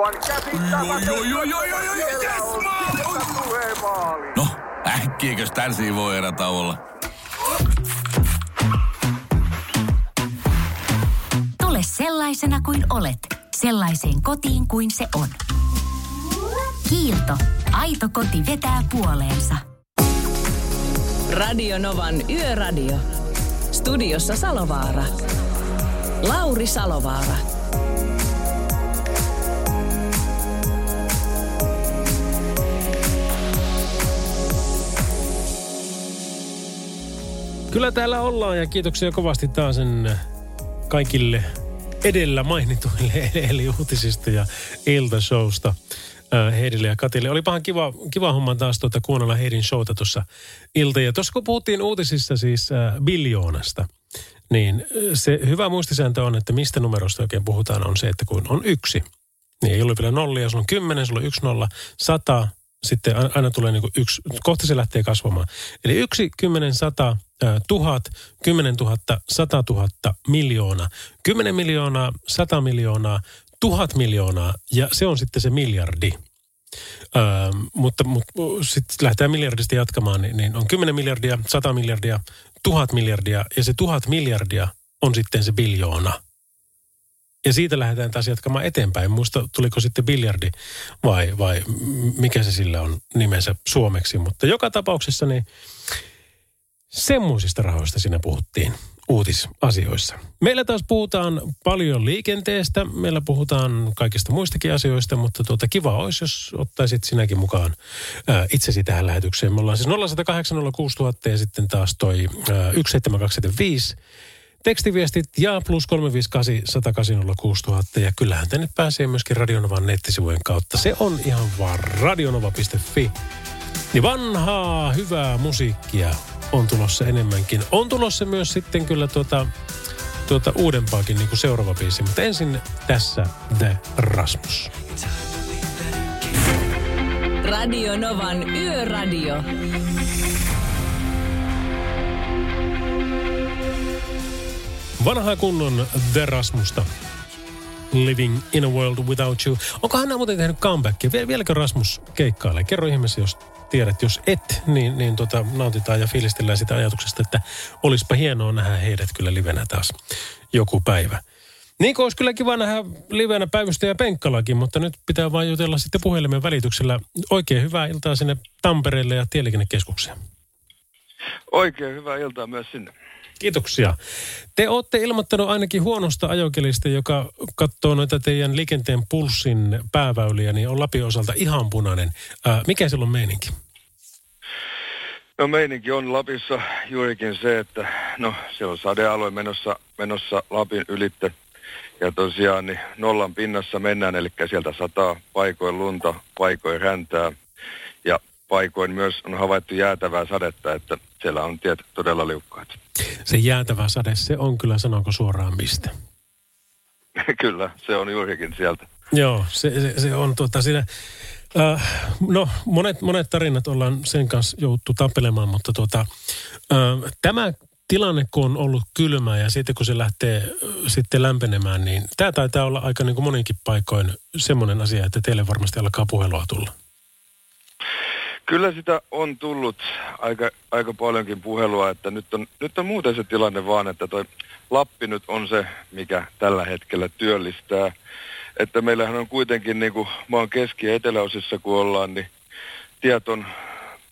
Aivan yes, maali! No, äkkiäkös tän voi erä olla? Tule sellaisena kuin olet, sellaiseen kotiin kuin se on. Kiilto. Aito koti vetää puoleensa. Radio Novan Yöradio. Studiossa Salovaara. Lauri Salovaara. Kyllä täällä ollaan ja kiitoksia kovasti taas sen kaikille edellä mainituille eli uutisista ja iltashowsta Heidille ja Katille. Olipahan kiva, kiva homma taas tuota kuunnella Heidin showta tuossa ilta. Ja tuossa kun puhuttiin uutisissa siis biljoonasta, niin se hyvä muistisääntö on, että mistä numerosta oikein puhutaan on se, että kun on yksi, niin ei ole vielä nollia, sulla on kymmenen, sulla on yksi nolla, sata, sitten aina, tulee niin kuin yksi, kohta se lähtee kasvamaan. Eli yksi, kymmenen, sata, tuhat, kymmenen tuhatta, sata tuhatta, miljoona, kymmenen miljoonaa, sata miljoonaa, tuhat miljoonaa ja se on sitten se miljardi. Öö, mutta mutta sitten lähdetään miljardista jatkamaan, niin, niin on 10 miljardia, 100 miljardia, tuhat miljardia ja se tuhat miljardia on sitten se biljoona. Ja siitä lähdetään taas jatkamaan eteenpäin. Muista tuliko sitten biljardi vai, vai mikä se sillä on nimensä suomeksi. Mutta joka tapauksessa niin semmoisista rahoista siinä puhuttiin uutisasioissa. Meillä taas puhutaan paljon liikenteestä, meillä puhutaan kaikista muistakin asioista, mutta tuota, kiva olisi, jos ottaisit sinäkin mukaan ää, itsesi tähän lähetykseen. Me ollaan siis 0806000 ja sitten taas toi ää, 17275 tekstiviestit ja plus 358 ja kyllähän tänne pääsee myöskin Radionovan nettisivujen kautta. Se on ihan vaan radionova.fi. Niin vanhaa, hyvää musiikkia on tulossa enemmänkin. On tulossa myös sitten kyllä tuota, tuota uudempaakin niin kuin seuraava biisi, mutta ensin tässä The Rasmus. Radio Novan Yöradio. Vanhaa kunnon The Rasmusta. Living in a World Without You. Onko hän muuten tehnyt comebackia? Viel, vieläkö Rasmus keikkailee? Kerro ihmeessä, jos tiedät. Jos et, niin, niin tota, nautitaan ja fiilistellään sitä ajatuksesta, että olisipa hienoa nähdä heidät kyllä livenä taas joku päivä. Niin kuin olisi kyllä kiva nähdä livenä päivystäjä Penkkalakin, mutta nyt pitää vain jutella sitten puhelimen välityksellä. Oikein hyvää iltaa sinne Tampereelle ja Tieliikennekeskukseen. Oikein hyvää iltaa myös sinne. Kiitoksia. Te olette ilmoittanut ainakin huonosta ajokelista, joka katsoo noita teidän liikenteen pulssin pääväyliä, niin on Lapin osalta ihan punainen. Ää, mikä siellä on meininki? No meininki on Lapissa juurikin se, että no siellä on sadealue menossa, menossa Lapin ylitte. Ja tosiaan niin nollan pinnassa mennään, eli sieltä sataa paikoin lunta, paikoin räntää. Ja paikoin myös on havaittu jäätävää sadetta, että siellä on tiet todella liukkaat. Se jäätävä sade, se on kyllä, sanonko suoraan mistä? Kyllä, se on juurikin sieltä. Joo, se, se, se on tuota siinä... Äh, no, monet, monet tarinat ollaan sen kanssa jouttu tappelemaan, mutta tuota, äh, tämä tilanne, kun on ollut kylmää ja sitten kun se lähtee äh, sitten lämpenemään, niin tämä taitaa olla aika niin kuin moninkin paikoin semmoinen asia, että teille varmasti alkaa puhelua tulla. Kyllä sitä on tullut aika, aika paljonkin puhelua, että nyt on, nyt on muuten se tilanne vaan, että toi Lappi nyt on se, mikä tällä hetkellä työllistää. Että meillähän on kuitenkin niin kuin maan keski- ja eteläosissa kun ollaan, niin tiet on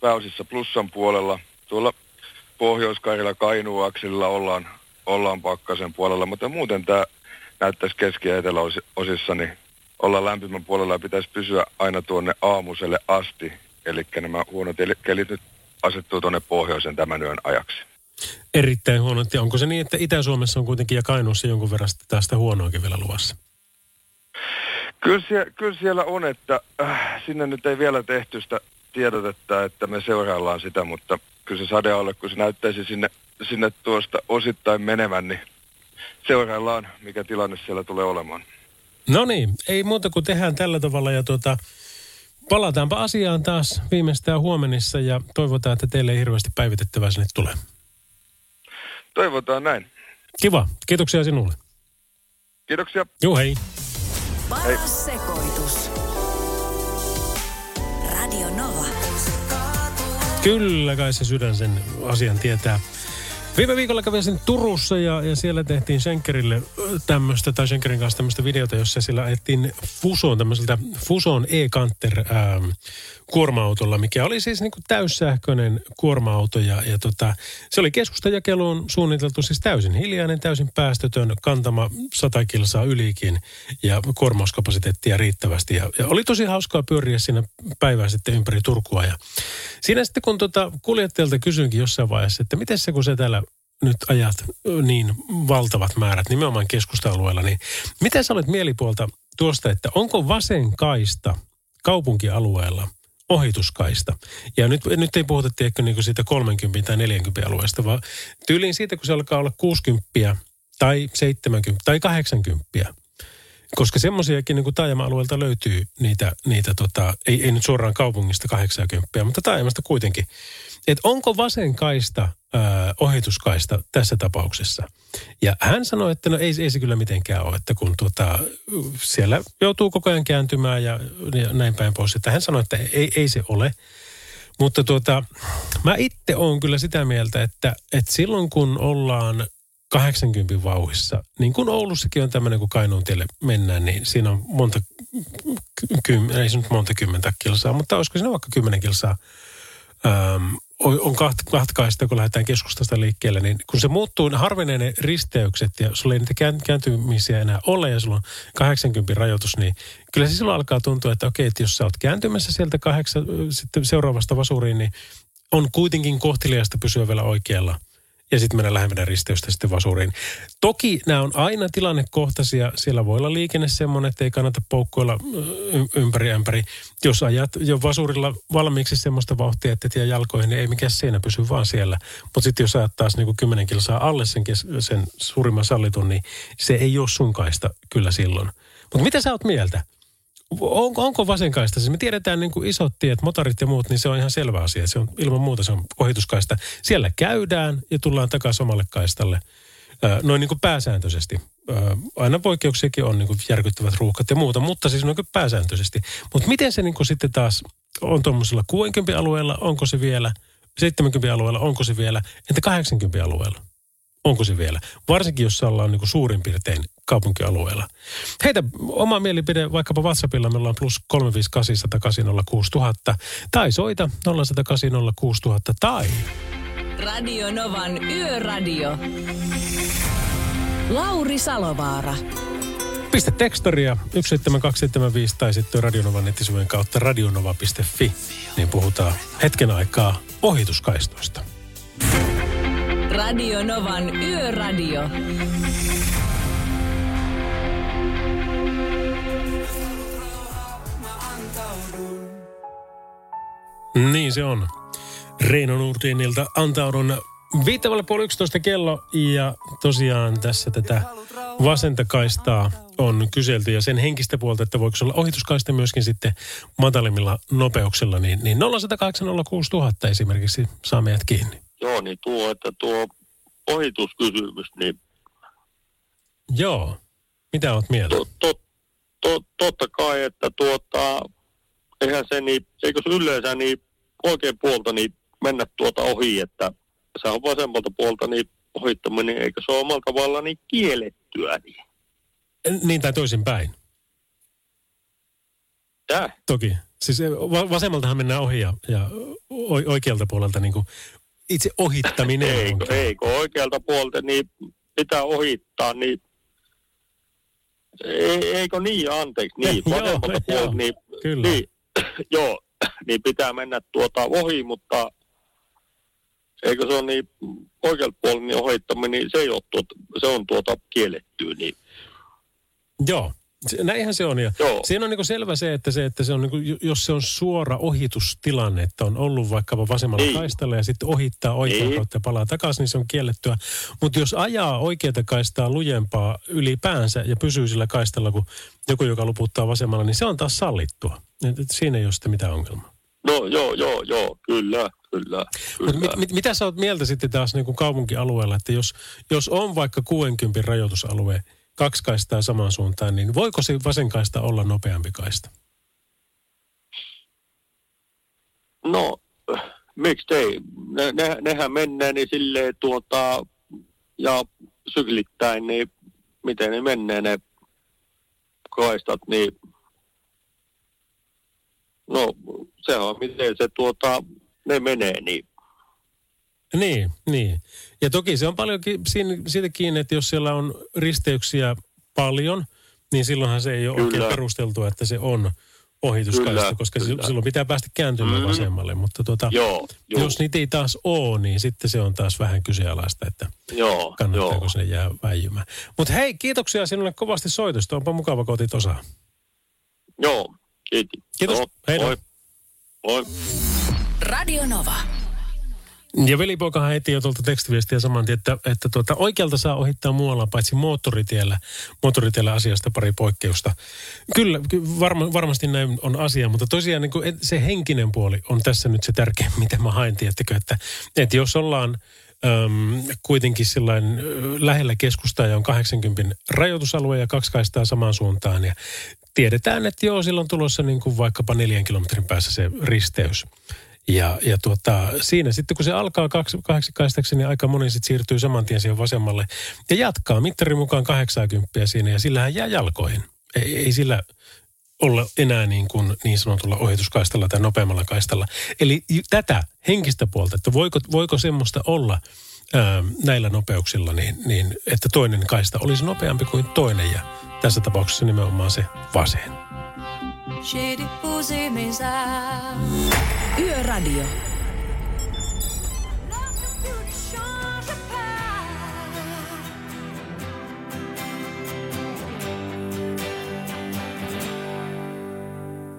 pääosissa plussan puolella. Tuolla Pohjois-Karjala Kainuuaksilla ollaan, ollaan pakkasen puolella, mutta muuten tämä näyttäisi keski- ja eteläosissa, niin olla lämpimän puolella ja pitäisi pysyä aina tuonne aamuselle asti. Eli nämä huonot kelit nyt asettuu tuonne pohjoisen tämän yön ajaksi. Erittäin huonot. Ja onko se niin, että Itä-Suomessa on kuitenkin ja Kainuussa jonkun verran tästä huonoakin vielä luvassa? Kyllä, sie, kyllä siellä on, että äh, sinne nyt ei vielä tehty sitä tiedotetta, että me seuraillaan sitä, mutta kyllä se sadealue, kun se näyttäisi sinne, sinne tuosta osittain menevän, niin seuraillaan, mikä tilanne siellä tulee olemaan. No niin, ei muuta kuin tehdään tällä tavalla ja tuota, Palataanpa asiaan taas viimeistään huomenissa ja toivotaan, että teille ei hirveästi päivitettävää sinne tulee. Toivotaan näin. Kiva. Kiitoksia sinulle. Kiitoksia. Juu, hei. Paras sekoitus. Radio Nova. Kyllä kai se sydän sen asian tietää. Viime viikolla kävin sen Turussa ja, ja siellä tehtiin Schenkerille tämmöistä, tai Schenkerin kanssa tämmöistä videota, jossa sillä ajettiin Fusoon tämmöiseltä Fuson e-Canter ähm, kuorma-autolla, mikä oli siis niin kuin täyssähköinen kuorma-auto ja, ja tota, se oli keskustajakeluun suunniteltu siis täysin hiljainen, täysin päästötön, kantama 100 kilsaa ylikin ja kuormauskapasiteettia riittävästi. Ja, ja oli tosi hauskaa pyöriä siinä päivää sitten ympäri Turkua ja siinä sitten kun tota kuljettajalta kysyinkin jossain vaiheessa, että miten se kun se täällä nyt ajat niin valtavat määrät nimenomaan keskusta-alueella, niin miten sä olet mielipuolta tuosta, että onko vasen kaista kaupunkialueella ohituskaista. Ja nyt, nyt ei puhuta tiedätkö, niin siitä 30 tai 40 alueesta, vaan tyyliin siitä, kun se alkaa olla 60 tai 70 tai 80. Koska semmoisiakin niin taajama-alueelta löytyy niitä, niitä tota, ei, ei nyt suoraan kaupungista 80, mutta taajamasta kuitenkin. Et onko vasen kaista ää, ohituskaista tässä tapauksessa? Ja hän sanoi, että no ei, ei se kyllä mitenkään ole, että kun tuota, siellä joutuu koko ajan kääntymään ja, ja näin päin pois. Että hän sanoi, että ei, ei se ole. Mutta tuota, mä itse olen kyllä sitä mieltä, että, että silloin kun ollaan 80 vauhissa, niin kuin Oulussakin on tämmöinen, kun Kainuun tielle mennään, niin siinä on monta, kym, ei se nyt monta kymmentä kilsaa, mutta olisiko siinä vaikka kymmenen kilsaa? Ähm, on on kahta, kahta kaista, kun lähdetään keskustasta liikkeelle, niin kun se muuttuu, ne harvenee ne risteykset ja sulla ei niitä kään- kääntymisiä enää ole ja sulla on 80 rajoitus, niin kyllä se silloin alkaa tuntua, että okei, että jos sä oot kääntymässä sieltä kahdeksan, sitten seuraavasta vasuriin, niin on kuitenkin kohteliasta pysyä vielä oikealla ja sitten mennä lähempänä risteystä sitten vasuriin. Toki nämä on aina tilannekohtaisia. Siellä voi olla liikenne semmoinen, että ei kannata poukkoilla y- ympäri ämpäri. Jos ajat jo vasurilla valmiiksi semmoista vauhtia, että tiedä jalkoihin, niin ei mikään seinä pysy vaan siellä. Mutta sitten jos ajat taas niin 10 kilsaa alle sen, kes- sen suurimman sallitun, niin se ei ole sunkaista kyllä silloin. Mutta mitä sä oot mieltä? Onko, onko vasenkaista? Siis me tiedetään niin kuin isot tiet, motorit ja muut, niin se on ihan selvä asia. Se on ilman muuta se on ohituskaista. Siellä käydään ja tullaan takaisin omalle kaistalle. Noin niin kuin pääsääntöisesti. Aina poikkeuksiakin on niin kuin järkyttävät ruuhkat ja muuta, mutta siis noin kuin pääsääntöisesti. Mutta miten se niin kuin sitten taas on tuommoisella 60 alueella, onko se vielä, 70 alueella, onko se vielä, entä 80 alueella? Onko se vielä? Varsinkin, jos ollaan niin kuin suurin piirtein kaupunkialueella. Heitä oma mielipide vaikkapa WhatsAppilla, meillä on plus 358 tai soita 0806000 tai Radio Novan Yöradio. Lauri Salovaara. pistä tekstaria 17275 tai sitten Radionovan nettisivujen kautta radionova.fi, niin puhutaan hetken aikaa ohituskaistoista. Radio Novan Yöradio. Niin se on. Reino Nurdinilta antaudun viittavalle puoli 11 kello ja tosiaan tässä tätä vasenta kaistaa on kyselty ja sen henkistä puolta, että voiko olla ohituskaista myöskin sitten matalimmilla nopeuksilla, niin, niin 0806000 esimerkiksi saa meidät kiinni. Joo, niin tuo, että tuo ohituskysymys, niin Joo. Mitä oot mieltä? to, to, to, totta kai, että tuota, eihän se niin, eikö se yleensä niin oikein puolta niin mennä tuota ohi, että se on vasemmalta puolta niin ohittaminen, eikö se ole omalla tavallaan niin kiellettyä niin. Niin tai toisinpäin. Tää? Toki. Siis eh, va- vasemmaltahan mennään ohi ja, ja oikealta puolelta niin kuin itse ohittaminen. Eikö, eikö oikealta puolta niin pitää ohittaa, niin ei, eikö niin, anteeksi, niin, vasemmalta puolelta, niin, kyllä. niin, joo, niin pitää mennä tuota ohi, mutta eikö se on niin, oikealta puolelta niin ohittaminen, niin se, ei ole tuota, se on tuota kiellettyä, niin Joo. Se- Näinhän se on. Ja Joo. siinä on niin selvä se, että, se, että se on niin jos se on suora ohitustilanne, että on ollut vaikkapa vasemmalla Niin. kaistalla ja sitten ohittaa oikean Niin. kautta ja palaa takaisin, niin se on kiellettyä. Mutta jos ajaa oikeata kaistaa lujempaa ylipäänsä ja pysyy sillä kaistalla, kun joku, joka luputtaa vasemmalla, niin se on taas sallittua. Et, et siinä ei ole sitten mitään ongelmaa. no joo, joo, joo, kyllä, kyllä, kyllä. mit, mit, mitä sä oot mieltä sitten taas niin kuin kaupunkialueella, että jos, jos on vaikka 60 rajoitusalue, kaksi kaistaa samaan suuntaan, niin voiko se vasen kaista olla nopeampi kaista? No, miksi ei? Ne, ne, nehän menee niin silleen tuota, ja syklittäin, niin miten ne menee ne kaistat, niin no se on miten se tuota, ne menee, niin Niin, niin. Ja toki se on paljon siitä kiinni, että jos siellä on risteyksiä paljon, niin silloinhan se ei ole Kyllä. oikein perusteltua, että se on ohituskaista, Kyllä, koska kyllä. silloin pitää päästä kääntymään Mm. vasemmalle. Mutta tuota, joo, joo, jos niitä ei taas ole, niin sitten se on taas vähän kyseenalaista, että joo, kannattaako joo. sinne jää väijymään. Mutta hei, kiitoksia sinulle kovasti soitosta. Onpa mukava, kun otit osaa. Joo, kiitos. Kiitos. Joo, Hei. moi. Moi. Radio Nova. Ja velipoikahan heti jo tuolta tekstiviestiä saman tien, että, että tuota, oikealta saa ohittaa muualla paitsi moottoritiellä. Moottoritiellä asiasta pari poikkeusta. Kyllä, ky- varma, varmasti näin on asia, mutta tosiaan niin kuin, se henkinen puoli on tässä nyt se tärkein, mitä mä hain, tiettäkö, että, että jos ollaan äm, kuitenkin sillain, lähellä keskustaa ja on 80 rajoitusalue ja kaksi kaistaa samaan suuntaan ja tiedetään, että joo, silloin tulossa niin kuin vaikkapa neljän kilometrin päässä se risteys. Ja, ja tuota, siinä sitten kun se alkaa kaksi, niin aika moni sitten siirtyy saman tien siihen vasemmalle. Ja jatkaa mittarin mukaan 80 siinä ja sillähän jää jalkoihin. Ei, ei sillä olla enää niin, kuin niin sanotulla ohituskaistalla tai nopeammalla kaistalla. Eli tätä henkistä puolta, että voiko, voiko semmoista olla ää, näillä nopeuksilla, niin, niin että toinen kaista olisi nopeampi kuin toinen ja tässä tapauksessa nimenomaan se vasen. J'ai déposé mes armes. Yöradio.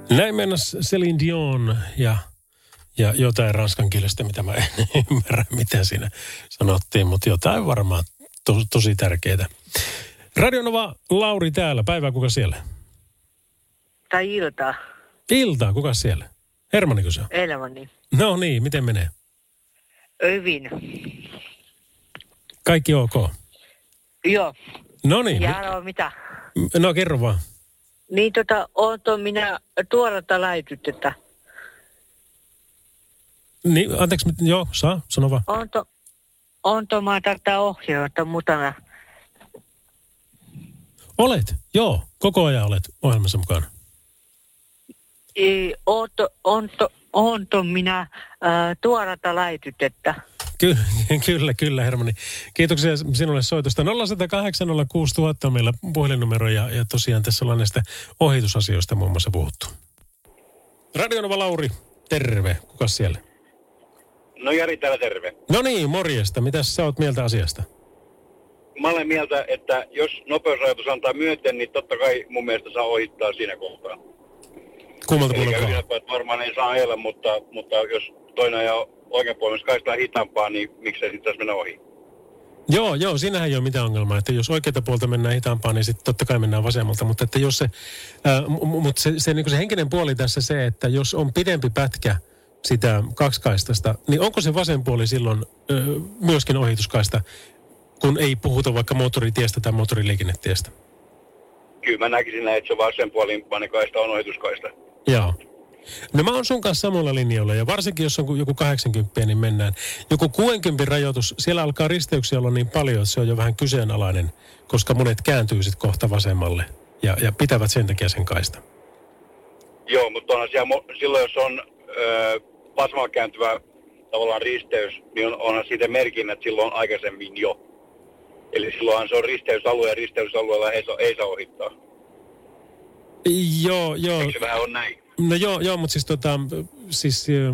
Näin mennäs Celine Dion ja, ja jotain ranskan kielestä, mitä mä en ymmärrä, mitä siinä sanottiin, mutta jotain varmaan to, tosi tärkeää. Radionova Lauri täällä, päivää kuka siellä? Tai iltaa, Iltaa, kuka siellä? Hermaniko se on? elämäni. No niin, miten menee? Hyvin. Kaikki ok? Joo. No niin, Ja arvaa mitä? mi- no kerro vaan. Niin tota, oonto minä tuoretta läitytettä. Niin, anteeksi, mit- joo, saa, sano vaan. Oonto, oonto mä tätä ohjelmaa mutana. Olet, joo, koko ajan olet ohjelmassa mukana. Ei, oonto, oonto, oonto minä ää, tuoretta läitytettä. Kyllä, kyllä, kyllä Hermani. Kiitoksia sinulle soitosta. 0108 06000 on meillä puhelinnumero ja, ja tosiaan tässä ollaan näistä ohitusasioista muun muassa puhuttu. Radionova Lauri, terve. Kukas siellä? No Jari täällä terve. No niin, morjesta. Mitäs sä oot mieltä asiasta? Mä olen mieltä, että jos nopeusrajoitus antaa myöten, niin totta kai mun mielestä saa ohittaa siinä kohtaa. Kummalta puolelta? varmaan ei saa ajella, mutta, mutta jos toinen ajaa oikein puolella kaistaa hitaampaa, niin miksei sitten mennä ohi. Joo, joo, siinähän ei ole mitään ongelmaa, että jos oikealta puolta mennään hitaampaan, niin sitten totta kai mennään vasemmalta, mutta että jos se, ää, m- m- mutta se, se, niin se henkinen puoli tässä se, että jos on pidempi pätkä sitä kaksikaistasta, niin onko se vasen puoli silloin ö, myöskin ohituskaista, kun ei puhuta vaikka moottoritiestä tai moottoriliikennetiestä? Kyllä mä näkisin näin, että se vasenpuolimmainen kaista on ohituskaista. Joo. No mä oon sun kanssa samalla linjoilla ja varsinkin jos on joku 80, niin mennään. Joku 60 rajoitus, siellä alkaa risteyksiä olla niin paljon, että se on jo vähän kyseenalainen, koska monet kääntyy sitten kohta vasemmalle ja, ja pitävät sen takia sen kaista. Joo, mutta siellä, mo- silloin jos on ö, vasemmalla kääntyvä tavallaan risteys, niin on, onhan siitä merkinnät silloin aikaisemmin jo. Eli silloinhan se on risteysalue ja risteysalueella ei saa, ei saa ohittaa. Joo, joo. Eikö se vähän on näin? No joo, joo mutta siis tota, siis ö,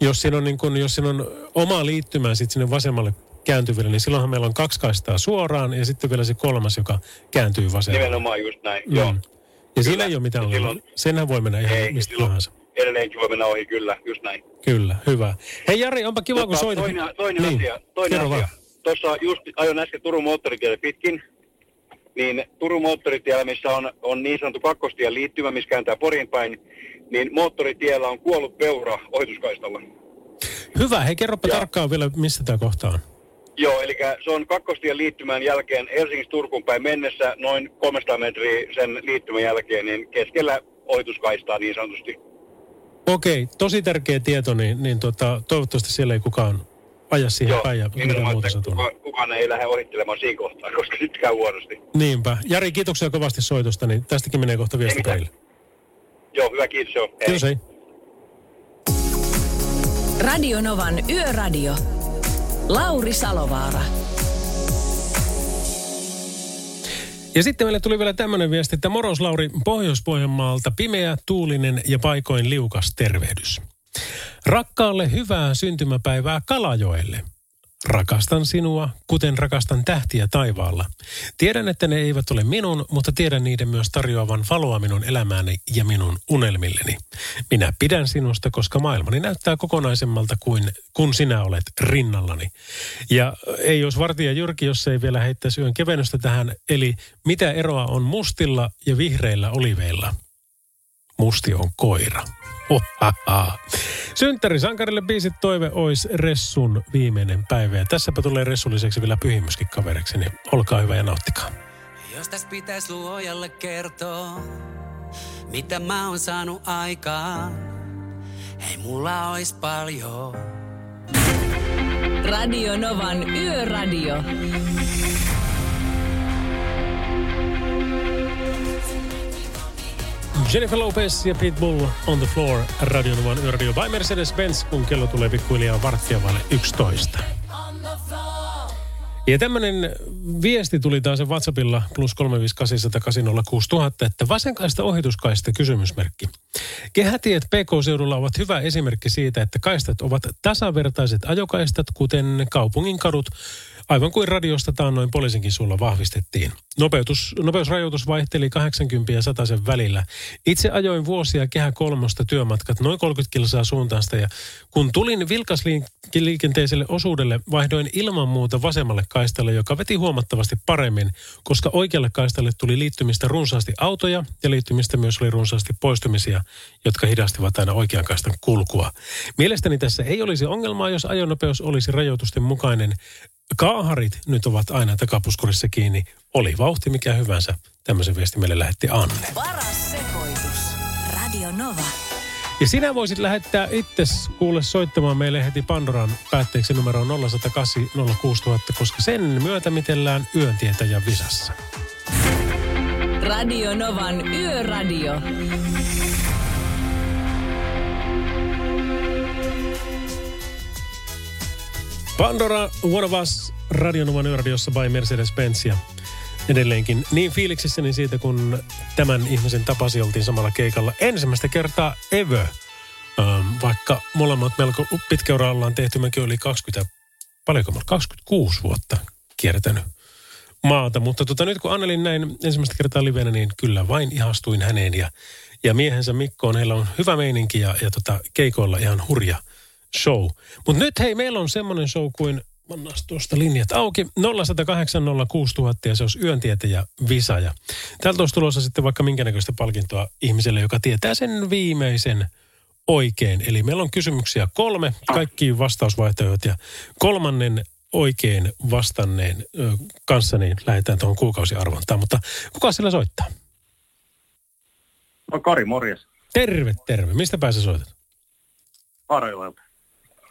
jos siinä on, niin kun, jos siinä on oma liittymä sitten sinne vasemmalle kääntyville, niin silloinhan meillä on kaksi kaistaa suoraan ja sitten vielä se kolmas, joka kääntyy vasemmalle. Nimenomaan just näin, mm. joo. Ja siinä Kyllä. ei ole mitään ongelmaa. Senhän voi mennä ihan Ei, mistä silloin tahansa. edelleenkin voi mennä ohi, kyllä, just näin. Kyllä, hyvä. Hei Jari, onpa kiva, kun Mutta soitit. Toinen, toinen Niin, asia, toinen kerro asia. vaan. Tuossa just ajoin äsken Turun moottoritielle pitkin, niin Turun moottoritiellä, missä on, on niin sanottu kakkostien liittymä, missä kääntää Porin päin, niin moottoritiellä on kuollut peura ohituskaistalla. Hyvä, hei kerropa Ja- tarkkaan vielä, missä tämä kohta on. Joo, eli se on kakkostien liittymän jälkeen Helsingistä Turkuun päin mennessä noin 300 metriä sen liittymän jälkeen, niin keskellä ohituskaistaa niin sanotusti. Okei, tosi tärkeä tieto, niin, niin tota, toivottavasti siellä ei kukaan aja siihen Joo, päin ja mitä nimenomaan, muuta sattuu. kuka, kukaan ei lähde ohittelemaan siinä kohtaa, koska sitten käy huonosti. Niinpä. Jari, kiitoksia kovasti soitosta, niin tästäkin menee kohta viesti teille. Joo, hyvä kiitos, joo. Hei. Kiitos, hei. Radio Novan Yöradio. Lauri Salovaara. Ja sitten meille tuli vielä tämmöinen viesti, että moros Lauri Pohjois-Pohjanmaalta, pimeä, tuulinen ja paikoin liukas tervehdys. Rakkaalle hyvää syntymäpäivää Kalajoelle. Rakastan sinua, kuten rakastan tähtiä taivaalla. Tiedän, että ne eivät ole minun, mutta tiedän niiden myös tarjoavan valoa minun elämääni ja minun unelmilleni. Minä pidän sinusta, koska maailmani näyttää kokonaisemmalta kuin kun sinä olet rinnallani. Ja ei olisi vartija Jyrki, jos ei vielä heittäisi yön kevennystä tähän. Eli mitä eroa on mustilla ja vihreillä oliveilla? Musti on koira. Ohaha. Synttäri Sankarille biisit toive olisi Ressun viimeinen päivä. Ja tässäpä tulee Ressulliseksi vielä pyhimyskin kaveriksi, niin olkaa hyvä ja nauttikaa. Jos täs pitäis luojalle kertoa, mitä mä oon saanut aikaan, ei mulla ois paljon. Radio Novan Yöradio. Jennifer Lopez ja Pitbull on the floor. Radio Novan Yöradio by Mercedes-Benz, kun kello tulee pikkuhiljaa varttia vaille 11. Ja tämmöinen viesti tuli taas WhatsAppilla plus 358 että vasenkaista ohituskaista kysymysmerkki. Kehätiet PK-seudulla ovat hyvä esimerkki siitä, että kaistat ovat tasavertaiset ajokaistat, kuten kaupungin kadut, aivan kuin radiosta taannoin poliisinkin sulla vahvistettiin. Nopeutus, nopeusrajoitus vaihteli 80 ja 100 välillä. Itse ajoin vuosia kehä kolmosta työmatkat noin 30 kilsaa suuntaista ja kun tulin vilkasliikenteiselle osuudelle, vaihdoin ilman muuta vasemmalle kaistalle, joka veti huomattavasti paremmin, koska oikealle kaistalle tuli liittymistä runsaasti autoja ja liittymistä myös oli runsaasti poistumisia, jotka hidastivat aina oikean kaistan kulkua. Mielestäni tässä ei olisi ongelmaa, jos ajonopeus olisi rajoitusten mukainen. Kaaharit nyt ovat aina takapuskurissa kiinni. Oli vauhti mikä hyvänsä. Tämmöisen viesti meille lähetti Anne. Paras sekoitus. Radio Nova. Ja sinä voisit lähettää itses kuule soittamaan meille heti Pandoran päätteeksi numero 0108 06000, koska sen myötä mitellään yöntietäjän visassa. Radio Novan Yöradio. Pandora, One of Us, Radionovan yöradiossa by Mercedes-Benz ja edelleenkin niin fiiliksissäni siitä, kun tämän ihmisen tapasi oltiin samalla keikalla ensimmäistä kertaa ever. Ähm, vaikka molemmat melko pitkä ura ollaan tehty, mekin oli 20, paljonko mä, 26 vuotta kiertänyt maata. Mutta tota, nyt kun Annelin näin ensimmäistä kertaa livenä, niin kyllä vain ihastuin häneen ja, ja miehensä Mikkoon. Heillä on hyvä meininki ja, ja tota, keikoilla ihan hurja show. Mutta nyt hei, meillä on semmoinen show kuin, pannas tuosta linjat auki, 0108 06000 ja se olisi yöntietäjä Visa. Ja täältä olisi tulossa sitten vaikka minkä näköistä palkintoa ihmiselle, joka tietää sen viimeisen oikein. Eli meillä on kysymyksiä kolme, kaikki vastausvaihtoehdot ja kolmannen oikein vastanneen ö, kanssa niin lähdetään tuohon kuukausiarvontaan. Mutta kuka sillä soittaa? No Kari, morjes. Terve, terve. Mistä pääsä soitat? Harjoilta.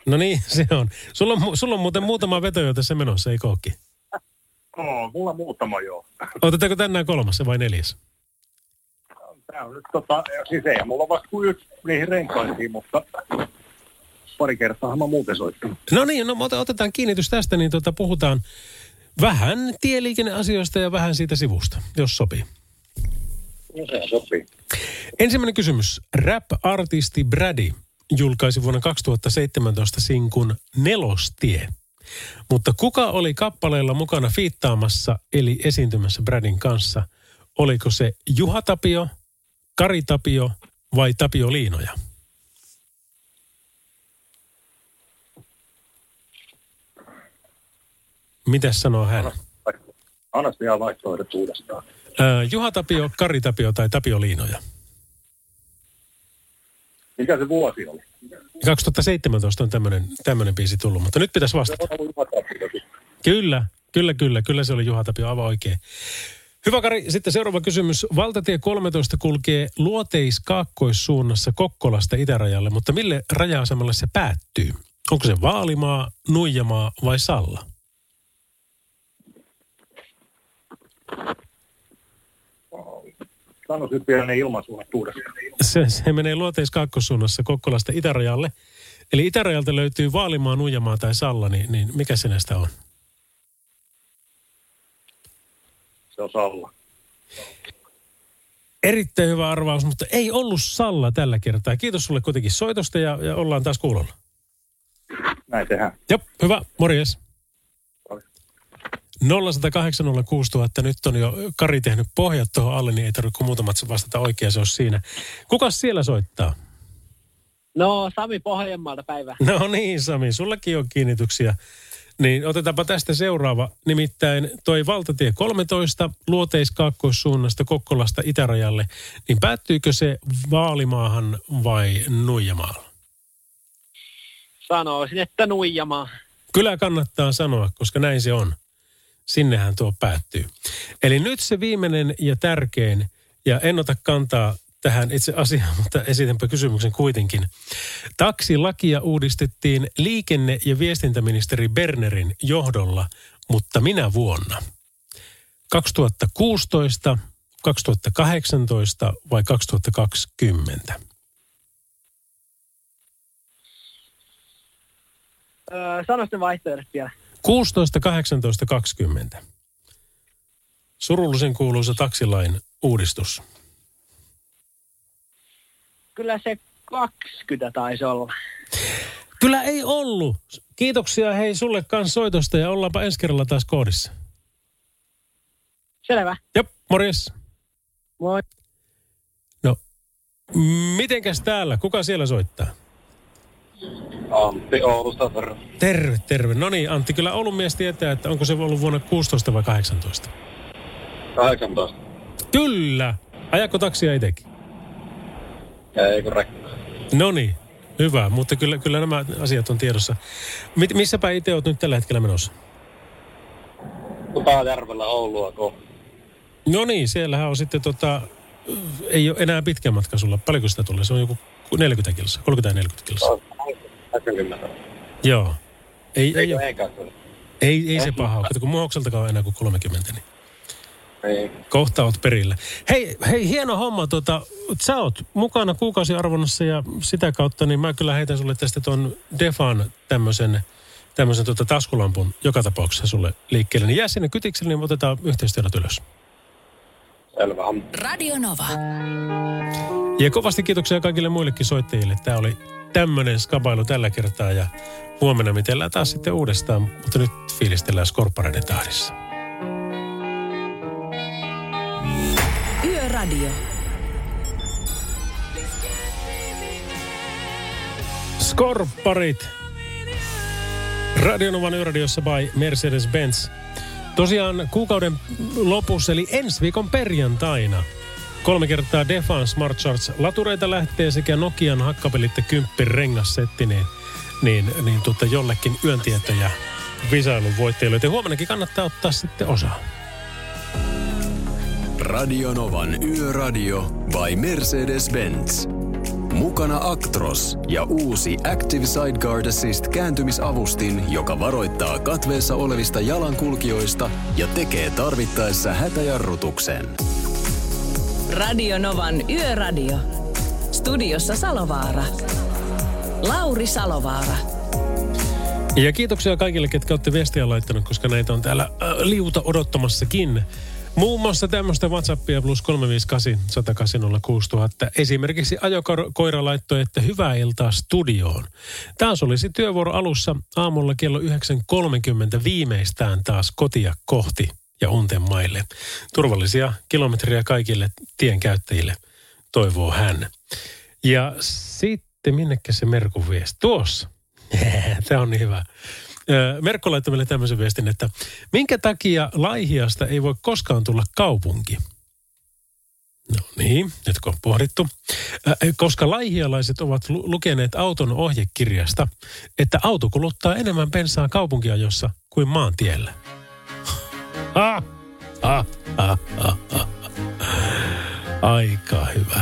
No niin, se on. Sulla on, sulla on muuten muutama veto jo tässä menossa, ei kookki? Oo, mulla muutama joo. Otetaanko tänään kolmas vai neljäs? Tää on nyt tota, siis ei mulla on vasta kuin yksi niihin renkaisiin, mutta pari kertaa mä muuten soittanut. No niin, no ot- otetaan kiinnitys tästä, niin tota, puhutaan vähän tieliikenneasioista ja vähän siitä sivusta, jos sopii. No se sopii. Ensimmäinen kysymys. Rap-artisti Brady julkaisi vuonna 2017 sinkun Nelostie. Mutta kuka oli kappaleella mukana fiittaamassa eli esiintymässä Bradin kanssa? Oliko se Juha Tapio, Kari Tapio vai Tapio Liinoja? Mitäs sanoo hän? Anna vielä vaihtoehdot uudestaan. Juha Tapio, Kari Tapio tai Tapio Liinoja? Mikä se vuosi oli? 2017 on tämmöinen, tämmöinen biisi tullut, mutta nyt pitäisi vastata. Kyllä, kyllä, kyllä, kyllä se oli Juha Tapio aivan oikein. Hyvä Kari, sitten seuraava kysymys. Valtatie 13 kulkee luoteis kaakkoissuunnassa Kokkolasta itärajalle, mutta mille raja-asemalle se päättyy? Onko se Vaalimaa, Nuijamaa vai Salla? Vielä ne ilmansuunnat uudestaan. Se, se menee luoteis kaakkoissuunnassa Kokkolasta itärajalle. Eli itärajalta löytyy Vaalimaa, Nuijamaa tai Salla, niin, niin mikä se näistä on? Se on Salla. Erittäin hyvä arvaus, mutta ei ollut Salla tällä kertaa. Kiitos sulle kuitenkin soitosta ja, ja ollaan taas kuulolla. Näin tehdään. Jop, hyvä. Morjes. 0806000. Nyt on jo Kari tehnyt pohjat tuohon alle, niin ei tarvitse kuin muutamat vastata oikein, se olisi siinä. Kukas siellä soittaa? No, Sami Pohjanmaalta päivä. No niin, Sami, sullakin on kiinnityksiä. Niin otetaanpa tästä seuraava. Nimittäin toi valtatie 13 luoteis kaakkoissuunnasta Kokkolasta itärajalle, niin päättyykö se Vaalimaahan vai Nuijamaalla? Sanoisin, että Nuijamaa. Kyllä kannattaa sanoa, koska näin se on. Sinnehän tuo päättyy. Eli nyt se viimeinen ja tärkein, ja en ota kantaa tähän itse asiaan, mutta esitänpä kysymyksen kuitenkin. Taksilakia uudistettiin liikenne- ja viestintäministeri Bernerin johdolla, mutta minä vuonna? 2016, 2018 vai 2020? Öö, sano sitten vaihtoehdot vielä. 16, 18, 20. Surullisen kuuluisa taksilain uudistus. Kyllä se 20 taisi olla. Kyllä ei ollut. Kiitoksia hei sulle kanssa soitosta ja ollaanpa ensi kerralla taas koodissa. Selvä. Jop, morjes. Moi. No, mitenkäs täällä? Kuka siellä soittaa? Antti Oulusta, terve. Terve, terve. No niin, Antti, kyllä Oulun mies tietää, että onko se ollut vuonna 16 vai 18? 18. Kyllä. Ajako taksia itsekin? Eikö rekka? No niin, hyvä. Mutta kyllä, kyllä nämä asiat on tiedossa. Mit, missäpä itse olet nyt tällä hetkellä menossa? Utajärvellä Oulua kohti. No niin, siellähän on sitten tota, ei ole enää pitkä matka sulla. Paljonko sitä tulee? Se on joku 40 kilsaa, 30-40 kilsaa. 80. Joo. Ei, ei, kyllä? ei, ei se paha ole. Kun muhokseltakaan on enää kuin 30, niin Ei. kohta oot perillä. Hei, hei hieno homma. Tota, sä oot mukana kuukausiarvonnassa ja sitä kautta, niin mä kyllä heitän sulle tästä tuon Defan tämmöisen tämmöisen tota taskulampun joka tapauksessa sulle liikkeelle. Niin jää sinne kytikselle, niin otetaan yhteistyöllä ylös. Selvä. Radio Nova. Ja kovasti kiitoksia kaikille muillekin soittajille. Tämä oli tämmöinen skabailu tällä kertaa ja huomenna mitellään taas sitten uudestaan, mutta nyt fiilistellään Skorppareiden tahdissa. Yöradio. Skorpparit. Radionovan yöradiossa by Mercedes-Benz. Tosiaan kuukauden lopussa, eli ensi viikon perjantaina, kolme kertaa Defan Smart Charge latureita lähtee sekä Nokian hakkapelitte kymppin rengassetti, niin, niin, niin tota jollekin yöntieto ja visailun voittajille. Ja huomennakin kannattaa ottaa sitten osaa. Radio Novan Yöradio by Mercedes-Benz. Mukana Actros ja uusi Active Sideguard Assist kääntymisavustin, joka varoittaa katveessa olevista jalankulkijoista ja tekee tarvittaessa hätäjarrutuksen. Radio Novan Yöradio. Studiossa Salovaara. Lauri Salovaara. Ja kiitoksia kaikille, ketkä olette viestiä laittanut, koska näitä on täällä äh, liuta odottamassakin. Muun muassa tämmöistä WhatsAppia plus 358 108 6000. Esimerkiksi ajokoira laittoi, että hyvää iltaa studioon. Taas olisi työvuoro alussa aamulla kello 9.30 viimeistään taas kotia kohti ja unten maille. Turvallisia kilometriä kaikille tienkäyttäjille, toivoo hän. Ja sitten minnekä se Merkun viesti? Tuossa. Tämä on niin hyvä. Merkko laittoi meille tämmöisen viestin, että minkä takia Laihiasta ei voi koskaan tulla kaupunki? No niin, nyt kun on pohdittu. Koska laihialaiset ovat lu- lukeneet auton ohjekirjasta, että auto kuluttaa enemmän bensaa kaupunkiajossa kuin maantiellä. Ah, Ah, ah, ah, ah. Aika hyvä.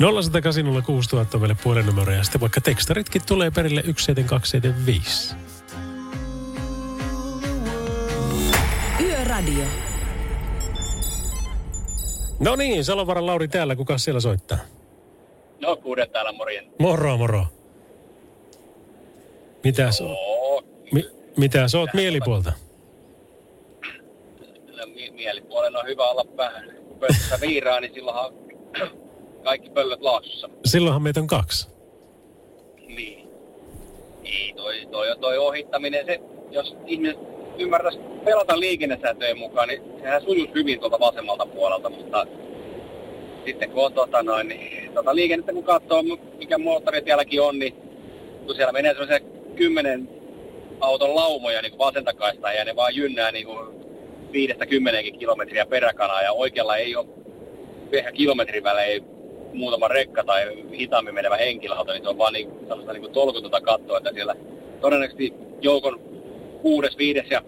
0806000 on meille puhelinnumero ja sitten vaikka tekstaritkin tulee perille 17275. Yöradio. No niin, Salovaran Lauri täällä. Kuka siellä soittaa? No kuudet täällä morjen. Moro, moro. Mitä sä, mi, mitä sä oot mielipuolta? No, mi- mielipuolen on hyvä olla vähän. Kun pöydässä viiraa, niin silloinhan kaikki pöllöt laasussa. Silloinhan meitä on kaksi. Niin. Ei, toi, toi, toi ohittaminen, se, jos ihmiset ymmärtäisi pelata liikennesääntöjen mukaan, niin sehän sujuisi hyvin tuolta vasemmalta puolelta, mutta sitten kun on tota noin, niin, tota liikennettä kun katsoo, mikä moottoritielläkin on, niin kun siellä menee semmoisia kymmenen auton laumoja niin kuin vasentakaista ja ne vaan jynnää niin kuin viidestä kymmeneenkin kilometriä peräkanaa ja oikealla ei ole ehkä kilometrin välein muutama rekka tai hitaammin menevä henkilöauto, niin se on vaan niin, sellaista niin tolkutonta katsoa, että siellä todennäköisesti joukon kuudes, viides ja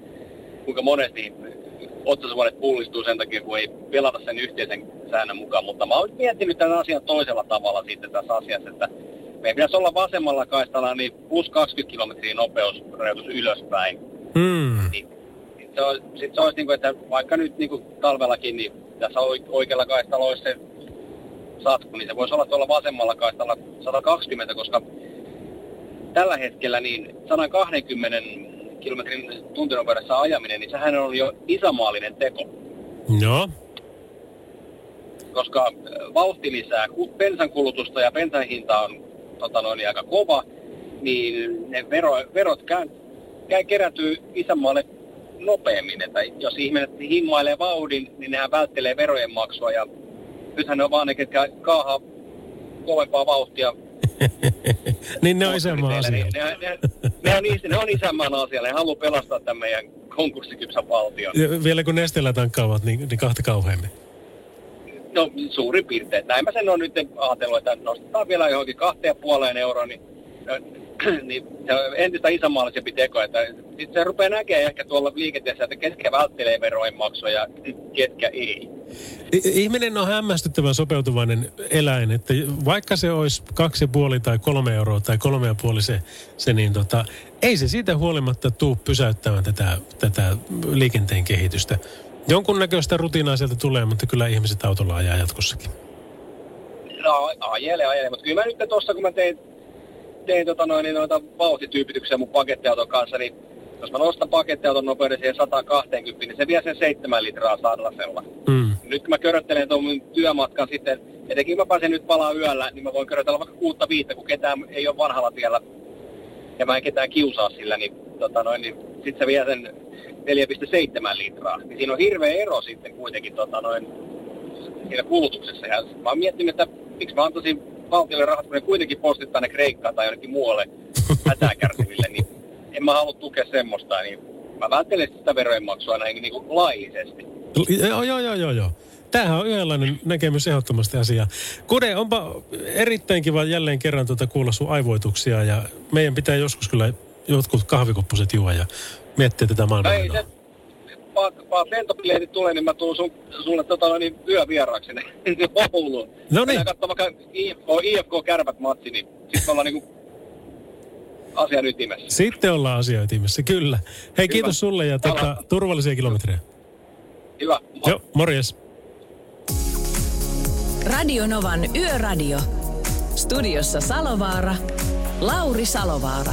kuinka monesti otsasuonet pullistuu sen takia, kun ei pelata sen yhteisen säännön mukaan. Mutta mä oon miettinyt tämän asian toisella tavalla sitten tässä asiassa, että meidän pitäisi olla vasemmalla kaistalla niin plus 20 kilometriä nopeusrajoitus ylöspäin. Hmm. Sitten se, olisi, sit se olisi niin kuin, että vaikka nyt niin kuin talvellakin, niin tässä oi- oikealla kaistalla olisi se satku, niin se voisi olla tuolla vasemmalla kaistalla 120, koska tällä hetkellä niin 120 kilometrin tuntinopeudessa ajaminen, niin sehän on jo isämaallinen teko, No, koska äh, vauhti lisää bensan kulutusta ja bensan hinta on tota noin, aika kova, niin ne vero, verot käy, käy kerätyy isänmaalle nopeammin. Että jos ihmiset himmailee vauhdin, niin nehän välttelee verojen maksua ja nythän ne on vaan ne, ketkä kaahaa kovempaa vauhtia niin ne on isänmaan asia. Ne, ne, ne, ne, on, is- ne on isänmaan asia. Ne haluaa pelastaa tämän meidän konkurssikypsän valtion. Ja vielä kun nesteellä tankkaavat, niin, niin kahta kauheammin. No suurin piirtein. Näin mä sen on nyt ajatellut, että nostetaan vielä johonkin kahteen puoleen euroon, niin, niin se on entistä isänmaallisempi teko. Että sit se rupeaa näkemään ehkä tuolla liikenteessä, että ketkä välttelee verojen maksua ja ketkä ei. Ihminen on hämmästyttävän sopeutuvainen eläin, että vaikka se olisi kaksi ja puoli tai kolme euroa tai kolme ja puoli se, se niin tota, ei se siitä huolimatta tuu pysäyttämään tätä, tätä liikenteen kehitystä. Jonkunnäköistä rutiinaa sieltä tulee, mutta kyllä ihmiset autolla ajaa jatkossakin. No ajele, ajele, mutta kyllä mä nyt tuossa kun mä tein, tein tota noin, niin noita vauhtityypityksiä mun pakettiauton kanssa, niin jos mä nostan pakettiauton nopeuden siihen 120, niin se vie sen 7 litraa sadlasella. Mm. Nyt kun mä köröttelen tuon työmatkan sitten, etenkin kun mä pääsen nyt palaa yöllä, niin mä voin körötellä vaikka kuutta viittä, kun ketään ei ole vanhalla tiellä ja mä en ketään kiusaa sillä, niin, tota noin, niin sit se vie sen 4,7 litraa. Niin siinä on hirveä ero sitten kuitenkin tota noin, siinä kulutuksessa. Ja mä oon miettinyt, että miksi mä antaisin valtiolle rahat, kun ne kuitenkin postittaa ne Kreikkaan tai jonnekin muualle hätää kärsiville, niin en mä halua tukea semmoista, niin mä välttelen sitä verojen maksua näin niin kuin laillisesti. Joo, joo, joo, joo, joo. Tämähän on yhdenlainen näkemys ehdottomasti asiaa. Kude, onpa erittäin kiva jälleen kerran tuota kuulla sun aivoituksia ja meidän pitää joskus kyllä jotkut kahvikuppuset juo ja miettiä tätä Ei maailmanmenoa. se, vaan, vaan lentopiletit tulee, niin mä tuun sun, sulle tota, noin, niin yövieraaksi ne Ouluun. No niin. Katsomaan vaikka IFK, IFK kärpät matsi, niin sitten ollaan niinku asian ytimessä. Sitten ollaan asia ytimessä, kyllä. Hei, kiitos sulle ja tota, turvallisia kilometrejä. Hyvä. Joo, morjes. Radio Novan Yöradio. Studiossa Salovaara. Lauri Salovaara.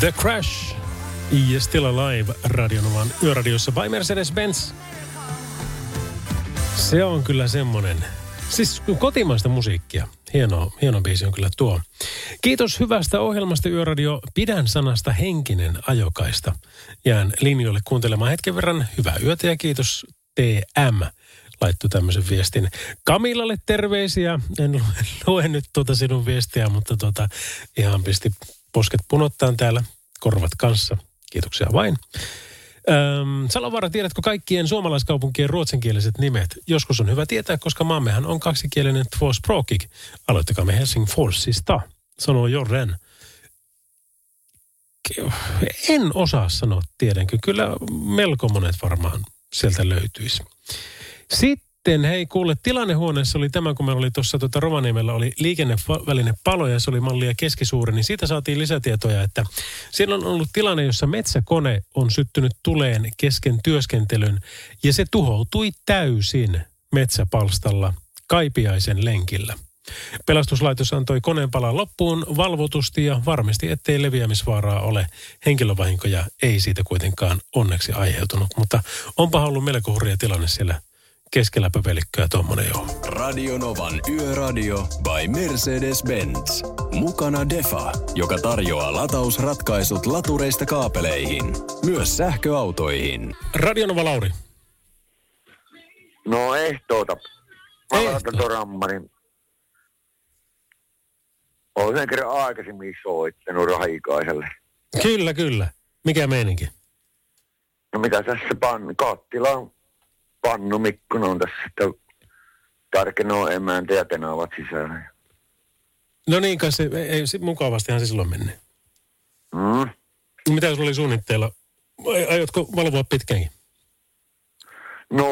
The Crash ja Still Alive Radionovan yöradiossa by Mercedes-Benz. Se on kyllä semmonen, siis kotimaista musiikkia. Hieno, hieno biisi on kyllä tuo. Kiitos hyvästä ohjelmasta Yöradio. Pidän sanasta henkinen ajokaista. Jään linjoille kuuntelemaan hetken verran. Hyvää yötä ja kiitos TM laittoi tämmöisen viestin. Kamilalle terveisiä. En lue, lue nyt tuota sinun viestiä, mutta tuota, ihan pisti posket punottaan täällä, korvat kanssa. Kiitoksia vain. Öm, Salovaara, tiedätkö kaikkien suomalaiskaupunkien ruotsinkieliset nimet? Joskus on hyvä tietää, koska maammehan on kaksikielinen tvåspråkig. Aloittakaamme Helsingforsista, sanoo Jorren. En osaa sanoa, tiedänkö. Kyllä melko monet varmaan sieltä löytyisi. Sitten, hei kuule, tilannehuoneessa oli tämä, kun meillä oli tuossa tuota Rovaniemellä oli liikenneväline palo ja se oli mallia keskisuuri, niin siitä saatiin lisätietoja, että siellä on ollut tilanne, jossa metsäkone on syttynyt tuleen kesken työskentelyn ja se tuhoutui täysin metsäpalstalla Kaipiaisen lenkillä. Pelastuslaitos antoi koneen palan loppuun valvotusti ja varmisti, ettei leviämisvaaraa ole. Henkilövahinkoja ei siitä kuitenkaan onneksi aiheutunut, mutta onpa ollut melko hurja tilanne siellä keskellä pöpelikköä tuommoinen joo. Radio Novan Yöradio by Mercedes-Benz. Mukana Defa, joka tarjoaa latausratkaisut latureista kaapeleihin. Myös sähköautoihin. Radionova Lauri. No ehtoota. Mä ton rammarin. Olen sen kerran aikaisemmin soittanut Rahikaiselle. Kyllä, kyllä. Mikä meininki? No mitä tässä pan, kattila on pannumikko, on tässä, että tarkenoo emäntä ja tenavat sisällä. No niin, kai se, ei, se, mukavastihan se silloin menee. Mm. Mitä sulla oli suunnitteilla? Ai- Aiotko valvoa pitkäänkin? No,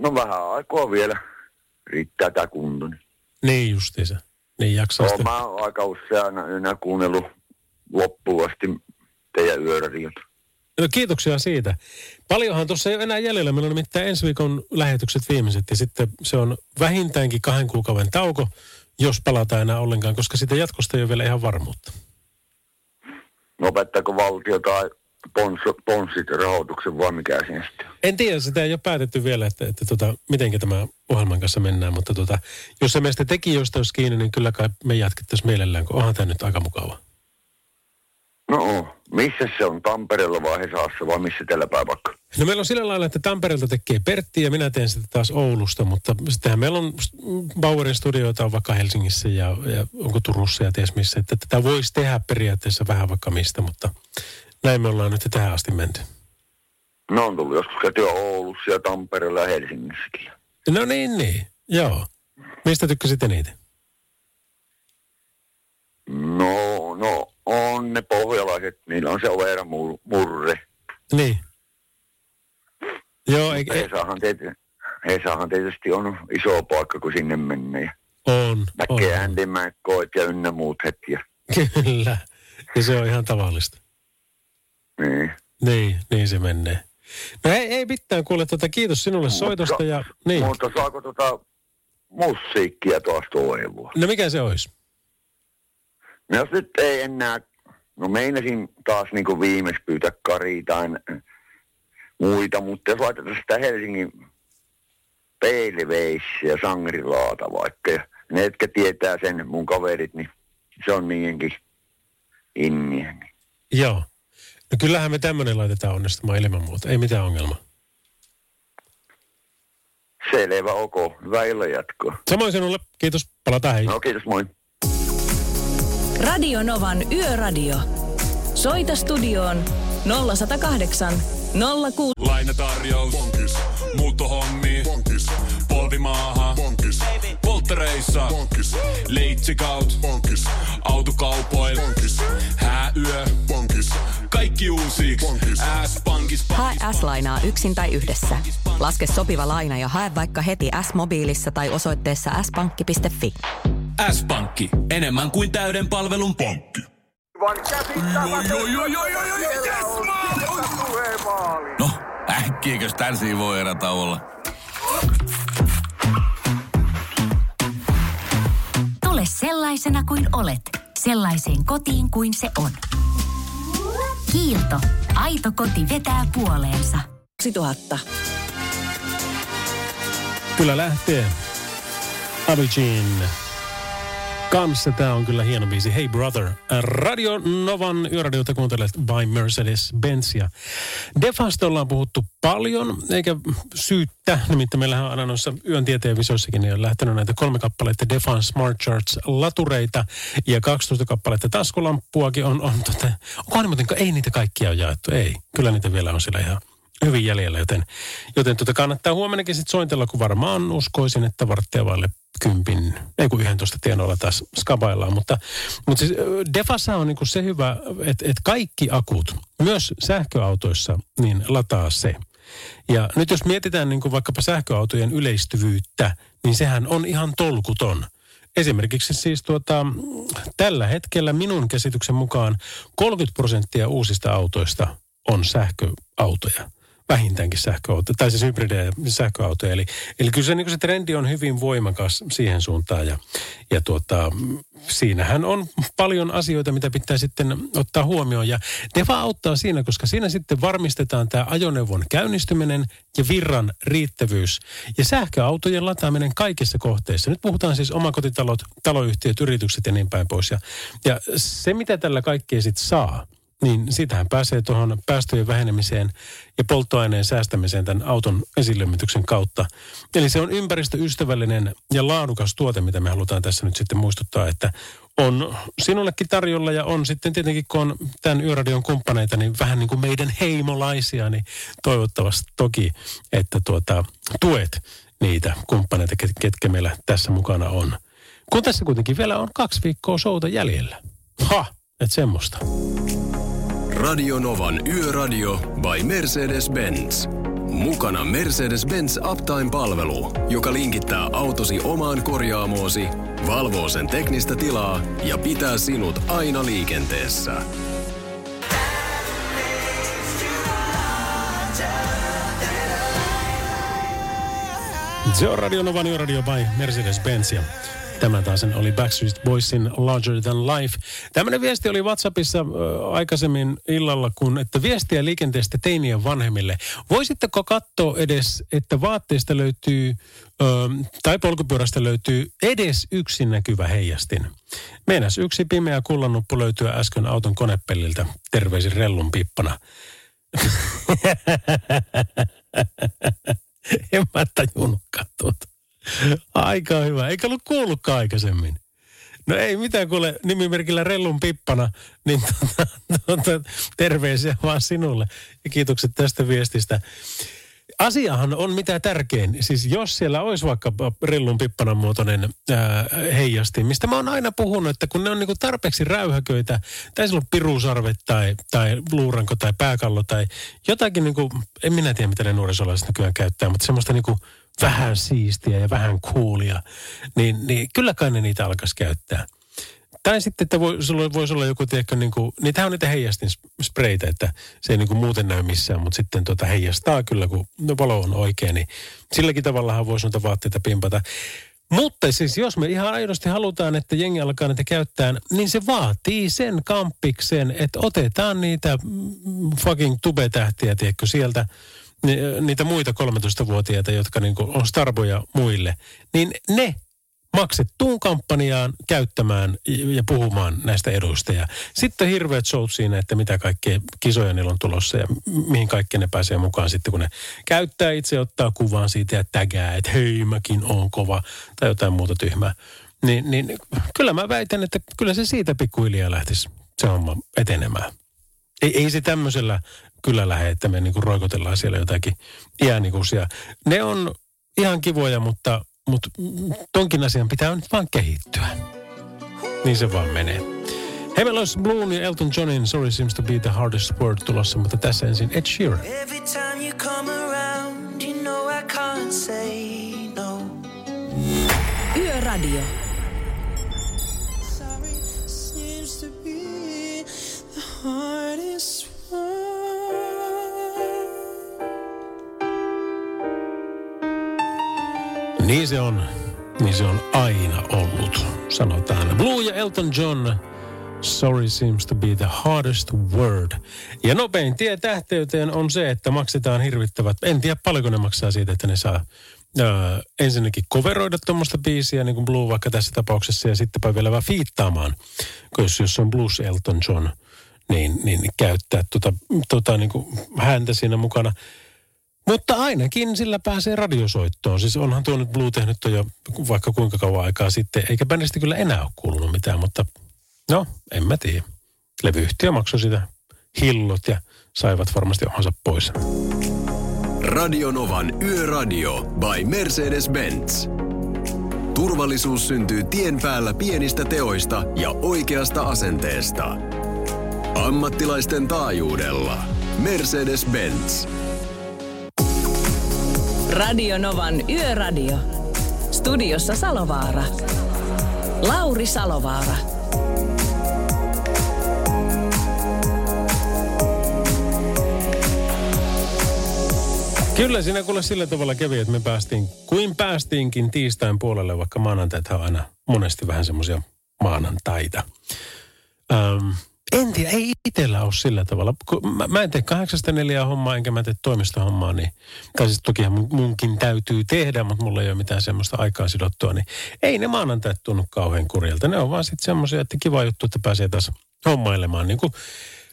no vähän aikaa vielä riittää tää kuntoni. Niin justiinsa. Niin jaksaa No, sitä. mä oon aika useana yönä kuunnellut loppuun asti teidän yöradiota. No kiitoksia siitä. Paljonhan tuossa ei ole enää jäljellä. Meillä on nimittäin ensi viikon lähetykset viimeiset ja sitten se on vähintäänkin kahden kuukauden tauko, jos palataan enää ollenkaan, koska sitä jatkosta ei ole vielä ihan varmuutta. Lopettaako valtio tai pons, ponssit rahoituksen vai mikä siinä sitten? En tiedä, sitä ei ole päätetty vielä, että, että tota, miten tämä ohjelman kanssa mennään, mutta tota, jos se meistä tekijöistä olisi kiinni, niin kyllä kai me jatkettaisiin mielellään, kun onhan tämä nyt aika mukava. No, missä se on? Tampereella vai Hesassa vai missä päin vaikka? No meillä on sillä lailla, että Tampereelta tekee Pertti ja minä teen sitä taas Oulusta, mutta sittenhän meillä on Bauerin studioita on vaikka Helsingissä ja, ja onko Turussa ja ties missä. Että tätä voisi tehdä periaatteessa vähän vaikka mistä, mutta näin me ollaan nyt tähän asti menty. No on tullut joskus käytyä Oulussa ja Tampereella ja Helsingissäkin. No niin, niin. Joo. Mistä tykkäsit eniten? No, no on ne pohjalaiset, niillä on se overa mur- murre. Niin. Joo, ei, ei, Hesahan, tietysti, Hesahan tietysti on iso paikka, kun sinne. Ja on, näkee McCoyt ja ynnä muut heti. Ja, Kyllä. Ja se on ihan tavallista. niin. Niin, niin se menee. No ei, ei mitään, kuule, tota, kiitos sinulle soitosta ja niin. Mutta saako tota musiikkia taas toivoa? No mikä se olisi? No jos nyt ei enää, no meinasin taas niin kuin viimeksi pyytää Kari tai muita, mutta jos laitetaan sitä Helsingin peiliveissiä, sangrilaata vaikka, ja ne, jotka tietää sen, mun kaverit, niin se on niidenkin inniä. Niin. Joo. No kyllähän me tämmöinen laitetaan onnistumaan ilman muuta. Ei mitään ongelmaa. Selvä, ok. Hyvää illan jatkoa. Samoin sinulle. Kiitos. Palataan hei. No kiitos, moi. Radio Novan Yöradio. Soita studioon 0108 06. Lainatarjous. Bonkis. Muuttohommi. Bonkis. Polvimaaha. Bonkis. Polttereissa. Bonkis. Leitsikaut. Bonkis. Autokaupoil. Bonkis. Hääyö. Bonkis. Kaikki uusi. S-pankis. Hae S-lainaa yksin tai yhdessä. Laske sopiva laina ja hae vaikka heti S-mobiilissa tai osoitteessa s-pankki.fi. S-pankki. Enemmän kuin täyden palvelun pankki. No, äkkiäkös tän voi erä olla? Tule sellaisena kuin olet, sellaiseen kotiin kuin se on. Kiilto. Aito koti vetää puoleensa. 2000. Kyllä lähtee. Avicii kanssa. Tämä on kyllä hieno biisi. Hey Brother. Radio Novan yöradiota kuuntelet by Mercedes-Benz. Ja Defasta ollaan puhuttu paljon, eikä syyttä. Nimittäin meillähän on aina noissa yön tieteen visoissakin niin on lähtenyt näitä kolme kappaletta Defan Smart Charts latureita ja 12 kappaletta taskulampuakin on, on tota, onkohan muuten, ei niitä kaikkia ole jaettu, ei. Kyllä niitä vielä on siellä ihan hyvin jäljellä, joten, joten tota kannattaa huomennakin sitten sointella, kun varmaan uskoisin, että varttia vaille kympin, ei kun 11 tienoilla taas skabaillaan. Mutta, mutta siis Defassa on niinku se hyvä, että, että kaikki akut, myös sähköautoissa, niin lataa se. Ja nyt jos mietitään niin kuin vaikkapa sähköautojen yleistyvyyttä, niin sehän on ihan tolkuton. Esimerkiksi siis tuota, tällä hetkellä minun käsityksen mukaan 30 prosenttia uusista autoista on sähköautoja. Vähintäänkin sähköautoja, tai siis hybridejä ja sähköautoja. Eli, eli kyllä se, niin se trendi on hyvin voimakas siihen suuntaan. Ja, ja tuota, siinähän on paljon asioita, mitä pitää sitten ottaa huomioon. Ja Deva auttaa siinä, koska siinä sitten varmistetaan tämä ajoneuvon käynnistyminen ja virran riittävyys. Ja sähköautojen lataaminen kaikissa kohteissa. Nyt puhutaan siis omakotitalot, taloyhtiöt, yritykset ja niin päin pois. Ja, ja se, mitä tällä kaikkea sitten saa, niin sitähän pääsee tuohon päästöjen vähenemiseen ja polttoaineen säästämiseen tämän auton esilämmityksen kautta. Eli se on ympäristöystävällinen ja laadukas tuote, mitä me halutaan tässä nyt sitten muistuttaa, että on sinullekin tarjolla ja on sitten tietenkin, kun on tämän Yöradion kumppaneita, niin vähän niin kuin meidän heimolaisia, niin toivottavasti toki, että tuota, tuet niitä kumppaneita, ket- ketkä meillä tässä mukana on. Kun tässä kuitenkin vielä on kaksi viikkoa showta jäljellä. Ha, et semmoista. Radio Novan Yöradio by Mercedes-Benz. Mukana Mercedes-Benz Uptime-palvelu, joka linkittää autosi omaan korjaamoosi, valvoo sen teknistä tilaa ja pitää sinut aina liikenteessä. Se on Radio Novan Yöradio by Mercedes-Benz Tämä taas oli Backstreet Boysin Larger Than Life. Tämmöinen viesti oli WhatsAppissa aikaisemmin illalla, kun että viestiä liikenteestä teinien vanhemmille. Voisitteko katsoa edes, että vaatteista löytyy ö, tai polkupyörästä löytyy edes yksi näkyvä heijastin. Meinas yksi pimeä kullannuppu löytyy äsken auton konepelliltä. Terveisin rellun pippana. en mä tajunnutkaan tuota. Aika hyvä. Eikä ollut kuullutkaan aikaisemmin. No ei mitään kuule nimimerkillä Rellun Pippana, niin tuota, tuota, terveisiä vaan sinulle. Ja kiitokset tästä viestistä. Asiahan on mitä tärkein. Siis jos siellä olisi vaikka Rellun Pippanan muotoinen ää, heijastin, mistä mä oon aina puhunut, että kun ne on niinku tarpeeksi räyhäköitä, tai sillä on pirusarvet tai, tai luuranko tai pääkallo tai jotakin niinku, en minä tiedä mitä ne nuorisolaiset nykyään käyttää, mutta semmoista niinku vähän siistiä ja vähän coolia, niin, niin kyllä kai ne niitä alkaisi käyttää. Tai sitten, että voi, sulla voisi olla joku, tiedätkö, niin kuin, niitähän on niitä heijastin spreitä, että se ei niin kuin muuten näy missään, mutta sitten tuota heijastaa kyllä, kun valo on oikein, niin silläkin tavallahan voisi noita vaatteita pimpata. Mutta siis jos me ihan aidosti halutaan, että jengi alkaa niitä käyttää, niin se vaatii sen kamppiksen, että otetaan niitä mm, fucking tubetähtiä, tiedätkö, sieltä niitä muita 13-vuotiaita, jotka niin on starboja muille, niin ne maksettuun kampanjaan käyttämään ja puhumaan näistä eduista. Ja sitten hirveät showt siinä, että mitä kaikkea kisoja niillä on tulossa ja mihin kaikki ne pääsee mukaan sitten, kun ne käyttää itse, ottaa kuvan siitä ja tägää, että hei mäkin on kova tai jotain muuta tyhmää. Niin, niin kyllä mä väitän, että kyllä se siitä pikkuhiljaa lähtisi se homma etenemään. Ei, ei se tämmöisellä kyllä lähde, että me niinku roikotellaan siellä jotakin iänikuisia. Ne on ihan kivoja, mutta, mutta tonkin asian pitää nyt vaan kehittyä. Niin se vaan menee. Hei, meillä olisi Bloom ja Elton Johnin Sorry Seems to be the Hardest Word tulossa, mutta tässä ensin Ed Sheeran. Every time you come around, you know I can't say no. Yöradio. Niin se on. Niin se on aina ollut, sanotaan. Blue ja Elton John. Sorry seems to be the hardest word. Ja nopein tie tähteyteen on se, että maksetaan hirvittävät, en tiedä paljonko ne maksaa siitä, että ne saa ää, ensinnäkin coveroida tuommoista biisiä, niin kuin Blue vaikka tässä tapauksessa, ja sittenpä vielä vähän fiittaamaan. Jos, jos on Blues Elton John, niin, niin käyttää tota, tota niin kuin häntä siinä mukana. Mutta ainakin sillä pääsee radiosoittoon. Siis onhan tuo nyt Blue tehnyt jo vaikka kuinka kauan aikaa sitten, eikä bändistä kyllä enää ole kuulunut mitään, mutta no, en mä tiedä. Levyyhtiö maksoi sitä hillot ja saivat varmasti omansa pois. Radionovan Yöradio by Mercedes-Benz. Turvallisuus syntyy tien päällä pienistä teoista ja oikeasta asenteesta. Ammattilaisten taajuudella. Mercedes-Benz. Radio Novan Yöradio. Studiossa Salovaara. Lauri Salovaara. Kyllä siinä kuule sillä tavalla kävi, että me päästiin, kuin päästiinkin tiistain puolelle, vaikka maanantaita on aina monesti vähän semmoisia maanantaita. Öm, en tiedä, ei itsellä ole sillä tavalla. Mä, mä en tee kahdeksasta neljää hommaa, enkä mä tee toimistohommaa, niin, tai siis tokihan mun- munkin täytyy tehdä, mutta mulla ei ole mitään semmoista aikaa sidottua, niin ei ne maanantait tunnu kauhean kurjalta. Ne on vaan sitten semmoisia, että kiva juttu, että pääsee taas hommailemaan. Niin kuin,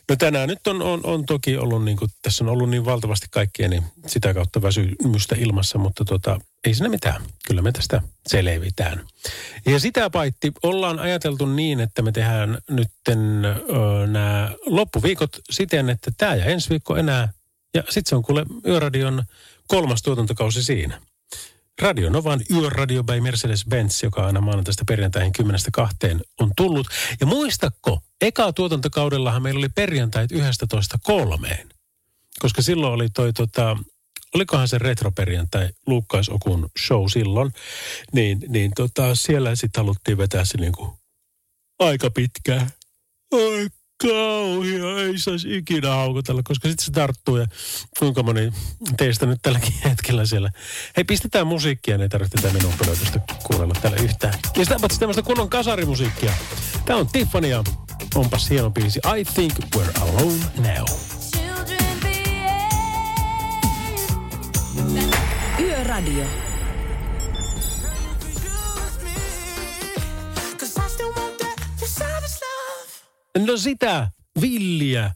no tänään nyt on, on, on toki ollut, niin kuin, tässä on ollut niin valtavasti kaikkea, niin sitä kautta väsymystä ilmassa, mutta tota, ei siinä mitään. Kyllä me tästä selvitään. Ja sitä paitti ollaan ajateltu niin, että me tehdään nytten nämä loppuviikot siten, että tämä ja ensi viikko enää. Ja sitten se on kuule Yöradion kolmas tuotantokausi siinä. Radio Novan Yöradio by Mercedes-Benz, joka aina maanantaista perjantaihin 10.2 on tullut. Ja muistatko, eka tuotantokaudellahan meillä oli perjantait 11.3. Koska silloin oli toi tota, olikohan se retroperjantai Luukkais Okun show silloin, niin, niin tota, siellä sitten haluttiin vetää se niinku aika pitkään. Ai kauhia, ei saisi ikinä haukotella, koska sitten se tarttuu ja kuinka moni teistä nyt tälläkin hetkellä siellä. Hei, pistetään musiikkia, niin ei tarvitse tätä minun pölötystä kuunnella täällä yhtään. Ja sitä paitsi tämmöistä kunnon kasarimusiikkia. Tämä on Tiffany ja onpas hieno biisi. I think we're alone now. Yöradio. No sitä villiä,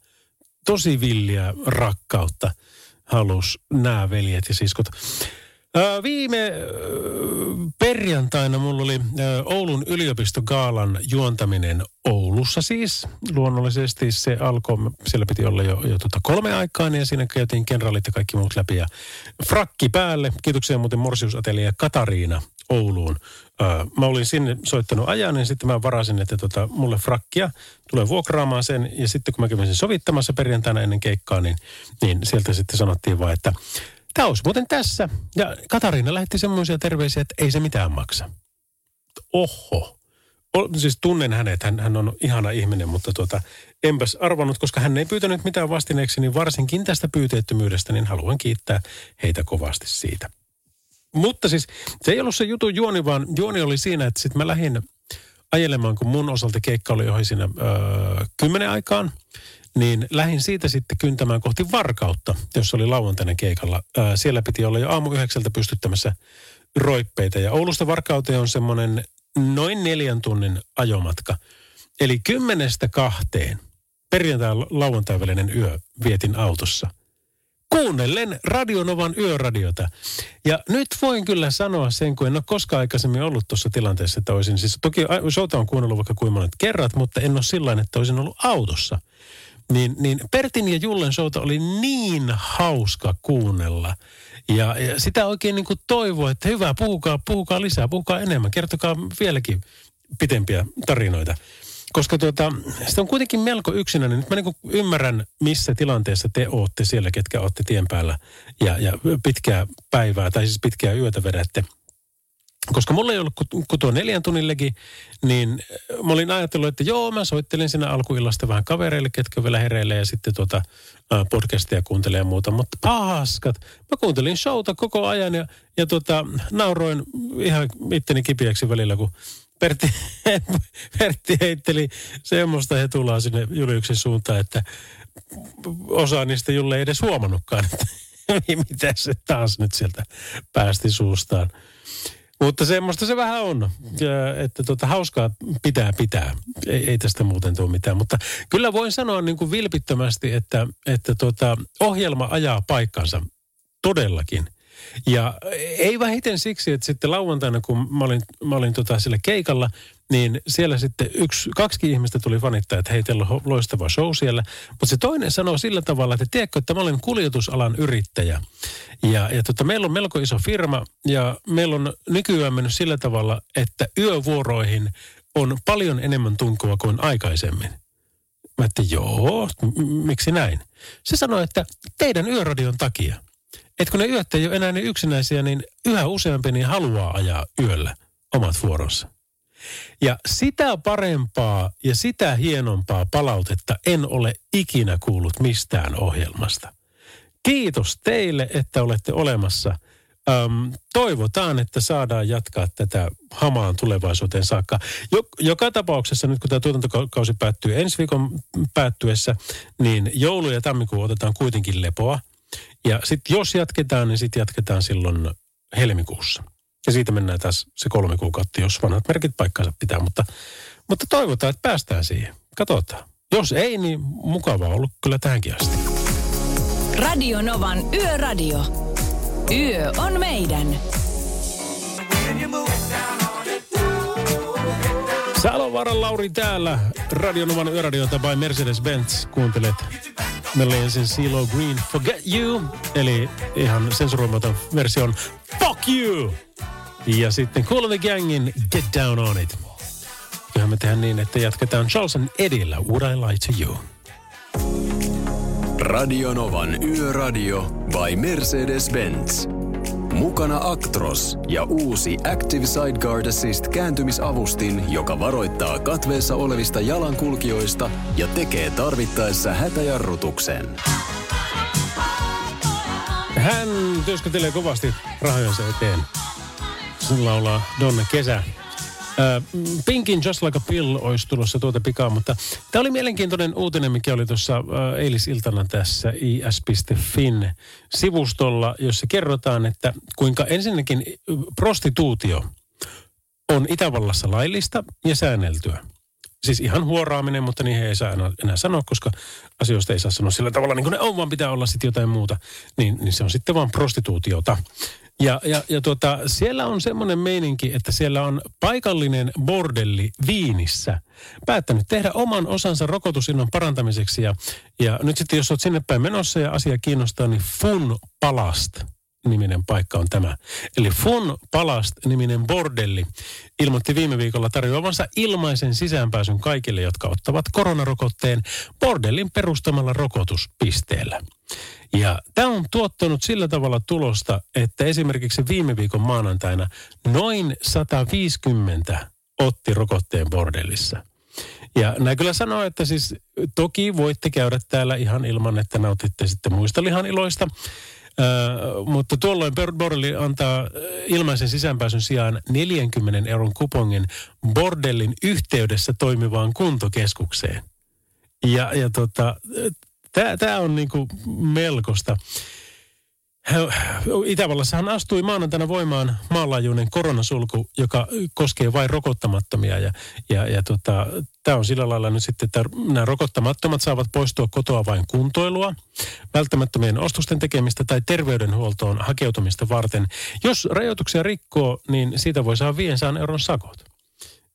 tosi villiä rakkautta halus nämä veljet ja siskot. Viime perjantaina mulla oli Oulun yliopistogaalan juontaminen Oulussa siis. Luonnollisesti se alkoi, siellä piti olla jo, jo tota kolme aikaan ja siinä käytiin kenraalit ja kaikki muut läpi. Ja frakki päälle, kiitoksia muuten Morsiusatelia Katariina Ouluun. Mä olin sinne soittanut ajan, niin sitten mä varasin, että tota, mulle frakkia tulee vuokraamaan sen. Ja sitten kun mä kävin sen sovittamassa perjantaina ennen keikkaa, niin, niin sieltä sitten sanottiin vaan, että tämä olisi muuten tässä. Ja Katariina lähetti semmoisia terveisiä, että ei se mitään maksa. Oho. O, siis tunnen hänet, hän, hän on ihana ihminen, mutta tuota, enpäs arvannut, koska hän ei pyytänyt mitään vastineeksi, niin varsinkin tästä pyyteettömyydestä, niin haluan kiittää heitä kovasti siitä. Mutta siis se ei ollut se jutun juoni, vaan juoni oli siinä, että sitten mä lähdin ajelemaan, kun mun osalta keikka oli ohi siinä öö, kymmenen aikaan, niin lähdin siitä sitten kyntämään kohti Varkautta, jossa oli lauantaina keikalla. Öö, siellä piti olla jo aamu yhdeksältä pystyttämässä roippeita. Ja Oulusta Varkauteen on semmoinen noin neljän tunnin ajomatka. Eli kymmenestä kahteen perjantai lauantai välinen yö vietin autossa kuunnellen Radionovan yöradiota. Ja nyt voin kyllä sanoa sen, kun en ole koskaan aikaisemmin ollut tuossa tilanteessa, että olisin, siis toki showta on kuunnellut vaikka kuinka monet kerrat, mutta en ole sillä että olisin ollut autossa. Niin, niin Pertin ja Jullen showta oli niin hauska kuunnella. Ja, ja sitä oikein niin kuin toivoa, että hyvä, puhukaa, puhukaa lisää, puhukaa enemmän, kertokaa vieläkin pitempiä tarinoita. Koska tuota, se on kuitenkin melko yksinäinen. Nyt mä niin ymmärrän, missä tilanteessa te ootte siellä, ketkä ootte tien päällä ja, ja pitkää päivää, tai siis pitkää yötä vedätte. Koska mulla ei ollut kuin tuo neljän tunnin legi, niin mä olin ajatellut, että joo, mä soittelin siinä alkuillasta vähän kavereille, ketkä vielä hereille ja sitten tuota ää, podcastia kuuntelee ja muuta. Mutta paskat, mä kuuntelin showta koko ajan ja, ja tuota, nauroin ihan itteni kipiäksi välillä, kun Pertti, Pertti heitteli semmoista hetulaa sinne Juliuksen suuntaan, että osa niistä Julle ei edes huomannutkaan, että mitä se taas nyt sieltä päästi suustaan. Mutta semmoista se vähän on, että tota, hauskaa pitää pitää. Ei, ei tästä muuten tule mitään. Mutta kyllä voin sanoa niin kuin vilpittömästi, että, että tota, ohjelma ajaa paikkansa todellakin. Ja ei vähiten siksi, että sitten lauantaina, kun mä olin, mä olin tota sillä keikalla, niin siellä sitten yksi, kaksi ihmistä tuli fanittaa, että hei, teillä on loistava show siellä. Mutta se toinen sanoo sillä tavalla, että tiedätkö, että mä olen kuljetusalan yrittäjä. Ja, ja tota, meillä on melko iso firma ja meillä on nykyään mennyt sillä tavalla, että yövuoroihin on paljon enemmän tunkua kuin aikaisemmin. Mä että joo, m- miksi näin? Se sanoi, että teidän yöradion takia. Että kun ne yöt ei ole enää niin yksinäisiä, niin yhä useampi niin haluaa ajaa yöllä omat vuoronsa. Ja sitä parempaa ja sitä hienompaa palautetta en ole ikinä kuullut mistään ohjelmasta. Kiitos teille, että olette olemassa. Öm, toivotaan, että saadaan jatkaa tätä hamaan tulevaisuuteen saakka. Jo, joka tapauksessa nyt kun tämä tuotantokausi päättyy ensi viikon päättyessä, niin joulu ja tammikuu otetaan kuitenkin lepoa. Ja sitten jos jatketaan, niin sitten jatketaan silloin helmikuussa. Ja siitä mennään taas se kolme kuukautta, jos vanhat merkit paikkansa pitää. Mutta, mutta toivotaan, että päästään siihen. Katsotaan. Jos ei, niin mukavaa ollut kyllä tähänkin asti. Radio Novan Yöradio. Yö on meidän. Salovaaran Lauri täällä. Radionovan yöradiota by Mercedes-Benz. Kuuntelet Meillä oli ensin CeeLo Green Forget You, eli ihan sensuroimaton version Fuck You. Ja sitten the Gangin Get Down On It. Kyllähän me tehdään niin, että jatketaan Charleston Edillä Would I Lie To You. Radionovan Yöradio by Mercedes-Benz. Mukana Actros ja uusi Active Sideguard Assist kääntymisavustin, joka varoittaa katveessa olevista jalankulkijoista ja tekee tarvittaessa hätäjarrutuksen. Hän työskentelee kovasti rahojensa eteen. Sen laulaa Donna Kesä. Pinkin Just Like a Pill olisi tulossa tuota pikaa, mutta tämä oli mielenkiintoinen uutinen, mikä oli tuossa eilisiltana tässä is.fin sivustolla, jossa kerrotaan, että kuinka ensinnäkin prostituutio on Itävallassa laillista ja säänneltyä. Siis ihan huoraaminen, mutta niihin ei saa enää, enää sanoa, koska asioista ei saa sanoa sillä tavalla niin kuin ne on, vaan pitää olla sitten jotain muuta. Niin, niin se on sitten vaan prostituutiota. Ja, ja, ja tuota, siellä on semmoinen meininki, että siellä on paikallinen bordelli Viinissä päättänyt tehdä oman osansa rokotusinnon parantamiseksi. Ja, ja nyt sitten jos olet sinne päin menossa ja asia kiinnostaa, niin Fun Palast niminen paikka on tämä. Eli Fun Palast-niminen bordelli ilmoitti viime viikolla tarjoavansa ilmaisen sisäänpääsyn kaikille, jotka ottavat koronarokotteen bordellin perustamalla rokotuspisteellä. Ja tämä on tuottanut sillä tavalla tulosta, että esimerkiksi viime viikon maanantaina noin 150 otti rokotteen bordellissa. Ja nämä kyllä sanoo, että siis toki voitte käydä täällä ihan ilman, että nautitte sitten muista lihaniloista. Uh, mutta tuolloin bordelli antaa ilmaisen sisäänpääsyn sijaan 40 euron kupongin bordellin yhteydessä toimivaan kuntokeskukseen. Ja, ja tota, tämä on niinku melkoista. Itävallassahan astui maanantaina voimaan maanlaajuinen koronasulku, joka koskee vain rokottamattomia. Ja, ja, ja tota, tämä on sillä lailla nyt sitten, että nämä rokottamattomat saavat poistua kotoa vain kuntoilua, välttämättömien ostosten tekemistä tai terveydenhuoltoon hakeutumista varten. Jos rajoituksia rikkoo, niin siitä voi saada 500 euron sakot.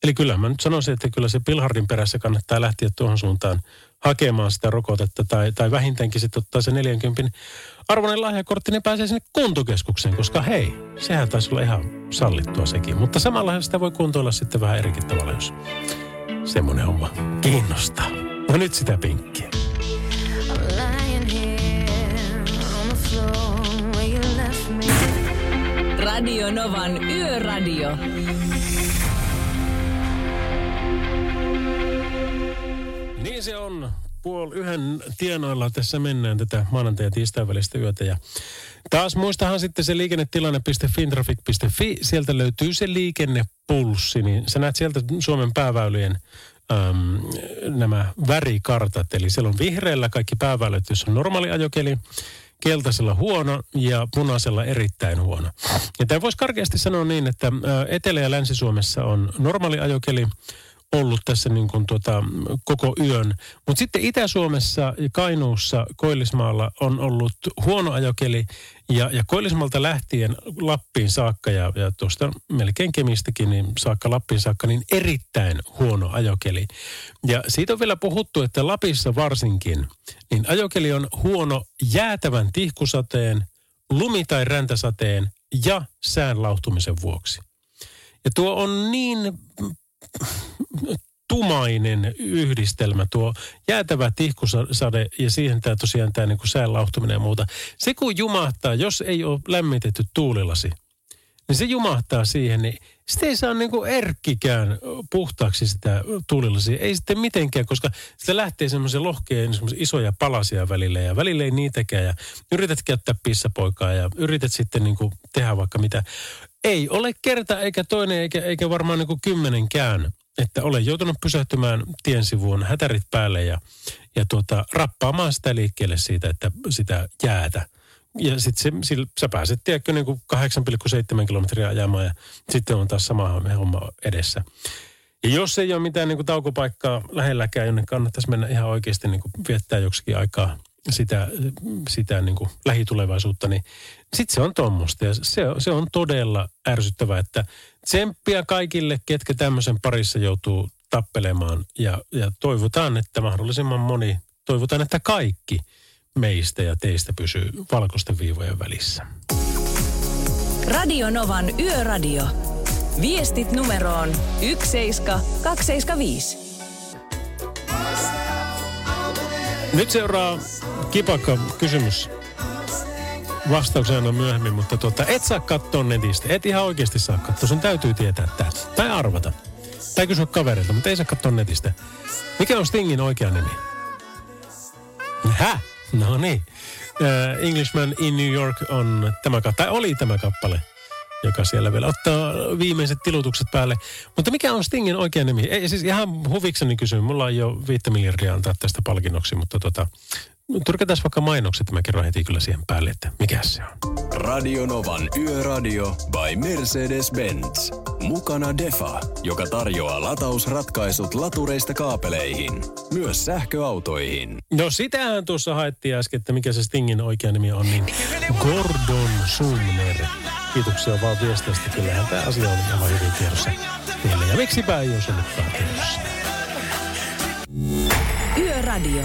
Eli kyllä mä nyt sanoisin, että kyllä se pilhardin perässä kannattaa lähteä tuohon suuntaan hakemaan sitä rokotetta tai, tai vähintäänkin sitten ottaa se 40 arvoinen lahjakortti, niin pääsee sinne kuntokeskukseen, koska hei, sehän taisi olla ihan sallittua sekin. Mutta samalla sitä voi kuntoilla sitten vähän erikin tavalla, jos semmoinen homma kiinnostaa. No nyt sitä pinkkiä. Radio Novan Yöradio. Se on. Puol yhden tienoilla tässä mennään tätä maanantai- ja tiistain välistä yötä. Ja taas muistahan sitten se liikennetilanne.fintraffic.fi. Sieltä löytyy se liikennepulssi. Niin sä näet sieltä Suomen pääväylien äm, nämä värikartat. Eli siellä on vihreällä kaikki pääväylät, jos on normaali ajokeli keltaisella huono ja punaisella erittäin huono. Ja tämä voisi karkeasti sanoa niin, että Etelä- ja Länsi-Suomessa on normaali ajokeli, ollut tässä niin kuin tuota, koko yön. Mutta sitten Itä-Suomessa ja Kainuussa, Koillismaalla on ollut huono ajokeli ja, ja Koillismaalta lähtien Lappiin saakka ja, ja tuosta melkein Kemistäkin niin saakka Lappiin saakka, niin erittäin huono ajokeli. Ja siitä on vielä puhuttu, että Lapissa varsinkin, niin ajokeli on huono jäätävän tihkusateen, lumi- tai räntäsateen ja sään lauhtumisen vuoksi. Ja tuo on niin tumainen yhdistelmä, tuo jäätävä tihkusade ja siihen tämä tosiaan tämä niin sään lauhtuminen ja muuta. Se kun jumahtaa, jos ei ole lämmitetty tuulilasi, niin se jumahtaa siihen, niin sitten ei saa niin kuin erkkikään puhtaaksi sitä tuulilasia. Ei sitten mitenkään, koska se lähtee semmoisen lohkeen semmoisia isoja palasia välillä ja välillä ei niitäkään. Ja yrität käyttää pissapoikaa ja yrität sitten niin kuin tehdä vaikka mitä. Ei ole kerta eikä toinen eikä, eikä varmaan niin kuin kymmenenkään, että olen joutunut pysähtymään tien sivuun hätärit päälle ja, ja tuota, rappaamaan sitä liikkeelle siitä, että sitä jäätä ja sitten sä pääset, tiedätkö, niin kuin 8,7 kilometriä ajamaan ja sitten on taas sama homma edessä. Ja jos ei ole mitään niin kuin taukopaikkaa lähelläkään, jonne kannattaisi mennä ihan oikeasti niin kuin viettää joksikin aikaa sitä, sitä niin kuin lähitulevaisuutta, niin sitten se on tuommoista. Ja se, se on todella ärsyttävää, että tsemppiä kaikille, ketkä tämmöisen parissa joutuu tappelemaan. Ja, ja toivotaan, että mahdollisimman moni, toivotaan, että kaikki – meistä ja teistä pysyy valkoisten viivojen välissä. Radio Novan Yöradio. Viestit numeroon 17275. Nyt seuraa kipakka kysymys. Vastauksena on myöhemmin, mutta tuota, et saa katsoa netistä. Et ihan oikeasti saa katsoa. Sun täytyy tietää tämä. Tai arvata. Tai kysyä kaverilta, mutta ei saa katsoa netistä. Mikä on Stingin oikea nimi? Häh? No niin. Uh, Englishman in New York on tämä kappale, tai oli tämä kappale, joka siellä vielä ottaa viimeiset tilutukset päälle. Mutta mikä on Stingin oikea nimi? Ei siis ihan huvikseni kysyn. Mulla on jo viittä miljardia antaa tästä palkinnoksi, mutta tota, Tyrkätään vaikka mainokset, mä kerron heti kyllä siihen päälle, että mikä se on. Radio Novan Yöradio by Mercedes-Benz. Mukana Defa, joka tarjoaa latausratkaisut latureista kaapeleihin, myös sähköautoihin. No sitähän tuossa haettiin äsken, että mikä se Stingin oikea nimi on, niin Gordon Sumner. Kiitoksia vaan viesteistä, kyllähän tämä asia on aivan hyvin tiedossa. Ja miksipä ei olisi ollutkaan tiedossa. Yöradio.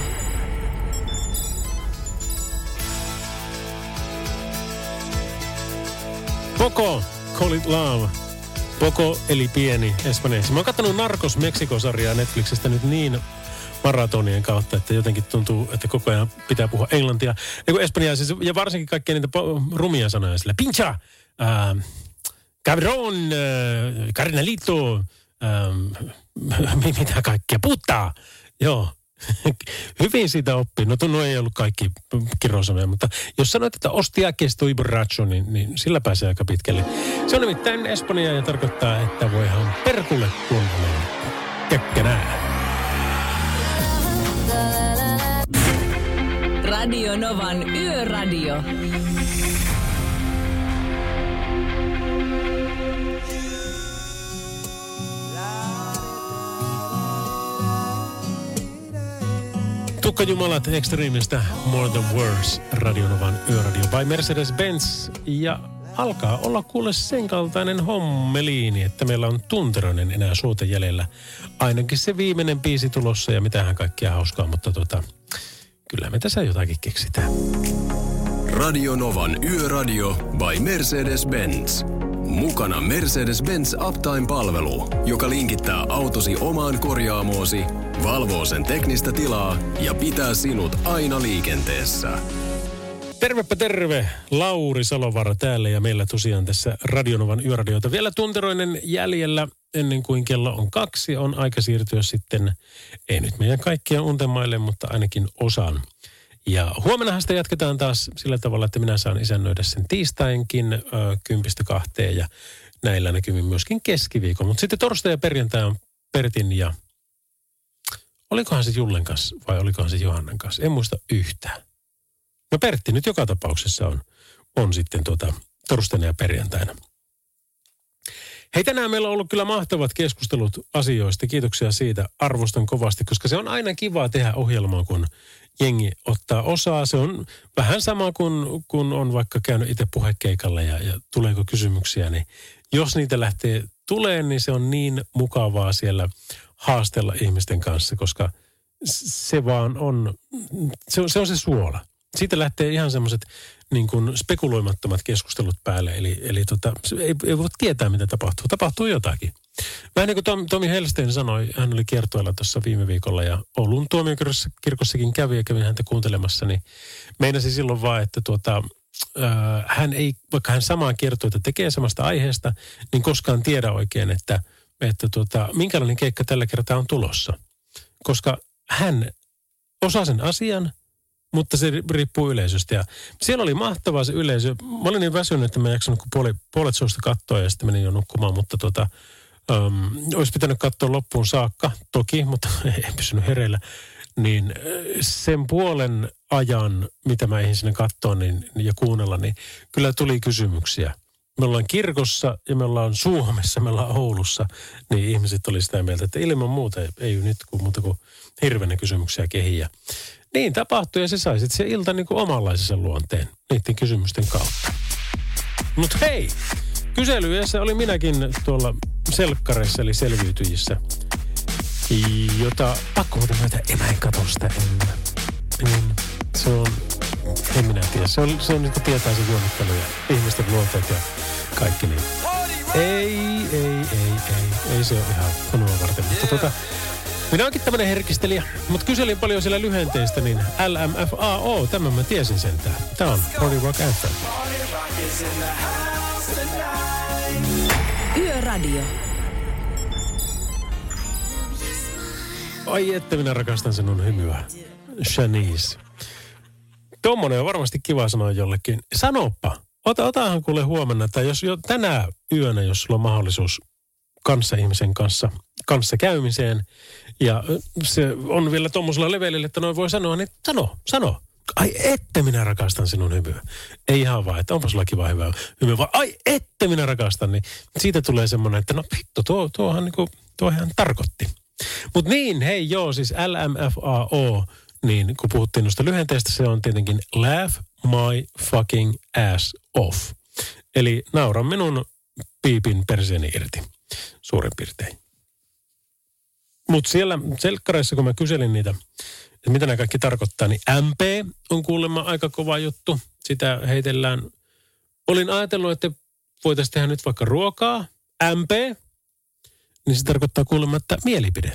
Poco, Call It Love. Poco eli pieni espanjaksi. Mä oon kattonut Narcos Meksiko-sarjaa Netflixistä nyt niin maratonien kautta, että jotenkin tuntuu, että koko ajan pitää puhua englantia. Kun espanjaa siis, ja varsinkin kaikkia niitä rumia sanoja sillä. Pincha, äh, cabron, äh, carnalito, äh, mitä kaikkea, puttaa. Joo, Hyvin siitä oppii. No no ei ollut kaikki kirosanoja, mutta jos sanoit, että ostia kesto borracho, niin, niin sillä pääsee aika pitkälle. Se on nimittäin Espanja ja tarkoittaa, että voihan perkulle kuunnella tökkänää. Radio Novan Yöradio. Tukkajumalat Extremeista More Than Words Radionovan yöradio by Mercedes-Benz. Ja alkaa olla kuule sen kaltainen hommeliini, että meillä on tunteroinen enää suote jäljellä. Ainakin se viimeinen biisi tulossa ja mitähän kaikkia hauskaa, mutta tota, kyllä me tässä jotakin keksitään. Radio Novan Yöradio by Mercedes-Benz. Mukana Mercedes-Benz Uptime-palvelu, joka linkittää autosi omaan korjaamoosi, valvoo sen teknistä tilaa ja pitää sinut aina liikenteessä. Tervepä terve, Lauri Salovara täällä ja meillä tosiaan tässä Radionovan yöradiota. Vielä tunteroinen jäljellä ennen kuin kello on kaksi. On aika siirtyä sitten, ei nyt meidän kaikkien untemaille, mutta ainakin osan ja huomennahan sitä jatketaan taas sillä tavalla, että minä saan isännöidä sen tiistainkin ö, kympistä kahteen ja näillä näkymin myöskin keskiviikon. Mutta sitten torstai ja perjantai on Pertin ja olikohan se Jullen kanssa vai olikohan se Johannan kanssa? En muista yhtään. No Pertti nyt joka tapauksessa on, on sitten tuota torstaina ja perjantaina. Hei, tänään meillä on ollut kyllä mahtavat keskustelut asioista. Kiitoksia siitä. Arvostan kovasti, koska se on aina kiva tehdä ohjelmaa, kun jengi ottaa osaa. Se on vähän sama kuin kun on vaikka käynyt itse puhekeikalla ja, ja tuleeko kysymyksiä, niin jos niitä lähtee tulee, niin se on niin mukavaa siellä haastella ihmisten kanssa, koska se vaan on, se on se, on se suola. Siitä lähtee ihan semmoiset niin kuin spekuloimattomat keskustelut päälle, eli, eli tota, ei, ei voi tietää, mitä tapahtuu. Tapahtuu jotakin. Vähän niin kuin Tom, Tomi Helstein sanoi, hän oli kiertoilla tuossa viime viikolla ja Oulun tuomiokirkossakin kävi ja kävin häntä kuuntelemassa, niin meinasi silloin vaan, että tuota, äh, hän ei, vaikka hän samaa kiertoita tekee samasta aiheesta, niin koskaan tiedä oikein, että, että tuota, minkälainen keikka tällä kertaa on tulossa. Koska hän osaa sen asian, mutta se riippuu yleisöstä. Ja siellä oli mahtavaa se yleisö. Mä olin niin väsynyt, että mä en jaksanut kuin puoli, puolet suosta katsoa ja sitten menin jo nukkumaan, mutta tota, um, olisi pitänyt katsoa loppuun saakka, toki, mutta ei pysynyt hereillä. Niin sen puolen ajan, mitä mä ehdin sinne katsoa niin, ja kuunnella, niin kyllä tuli kysymyksiä. Me ollaan kirkossa ja me ollaan Suomessa, me ollaan Oulussa, niin ihmiset oli sitä mieltä, että ilman muuta ei, ei nyt kuin muuta kuin hirveänä kysymyksiä kehiä. Niin tapahtui ja se sai sitten se ilta niin kuin omanlaisessa luonteen niiden kysymysten kautta. Mutta hei, kyselyessä oli minäkin tuolla selkkareissa eli selviytyjissä, jota pakko muuten myötä, mä en enää. Niin, se on, en minä tiedä, se on, se on niin kuin tietää se ihmisten luonteet ja kaikki niin. Ei, ei, ei, ei, ei se ole ihan minua varten, mutta tota, minä olenkin tämmöinen herkistelijä, mutta kyselin paljon siellä lyhenteistä, niin LMFAO, tämän mä tiesin sentään. Tämä on Body Rock Anthem. Yöradio. Ai että minä rakastan sinun hymyä. Shanice. Tommonen on varmasti kiva sanoa jollekin. Sanoppa. Ota, otahan kuule huomenna, tai jos jo tänä yönä, jos sulla on mahdollisuus kanssa ihmisen kanssa, kanssa käymiseen, ja se on vielä tuommoisella levelillä, että noin voi sanoa, niin sano, sano. Ai ette minä rakastan sinun hymyä. Ei ihan vaan, että onpa sulla kiva hyvä hymy, vaan ai ette minä rakastan. Niin siitä tulee semmoinen, että no vittu, tuo, tuohan niinku, tuohan tarkoitti. Mutta niin, hei joo, siis LMFAO, niin kun puhuttiin noista lyhenteistä, se on tietenkin Laugh My Fucking Ass Off. Eli naura minun piipin perseeni irti, suurin piirtein. Mutta siellä selkkareissa, kun mä kyselin niitä, että mitä nämä kaikki tarkoittaa, niin MP on kuulemma aika kova juttu. Sitä heitellään. Olin ajatellut, että voitaisiin tehdä nyt vaikka ruokaa, MP, niin se tarkoittaa kuulemma, että mielipide.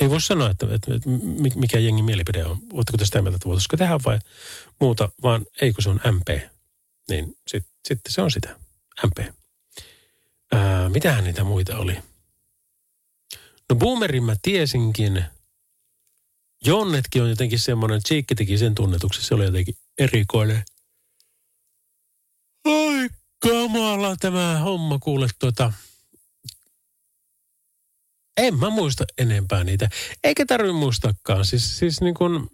Ei voi sanoa, että, että, että mikä jengi mielipide on. Oletteko te sitä mieltä, että voitaisiko tehdä vai muuta, vaan eikö se on MP. Niin sitten sit se on sitä, MP. Ää, mitähän niitä muita oli? No boomerin mä tiesinkin. Jonnetkin on jotenkin semmoinen, Cheekki teki sen tunnetuksi, se oli jotenkin erikoinen. Ai kamala tämä homma, kuule tuota. En mä muista enempää niitä. Eikä tarvi muistakaan. Siis, siis niin kuin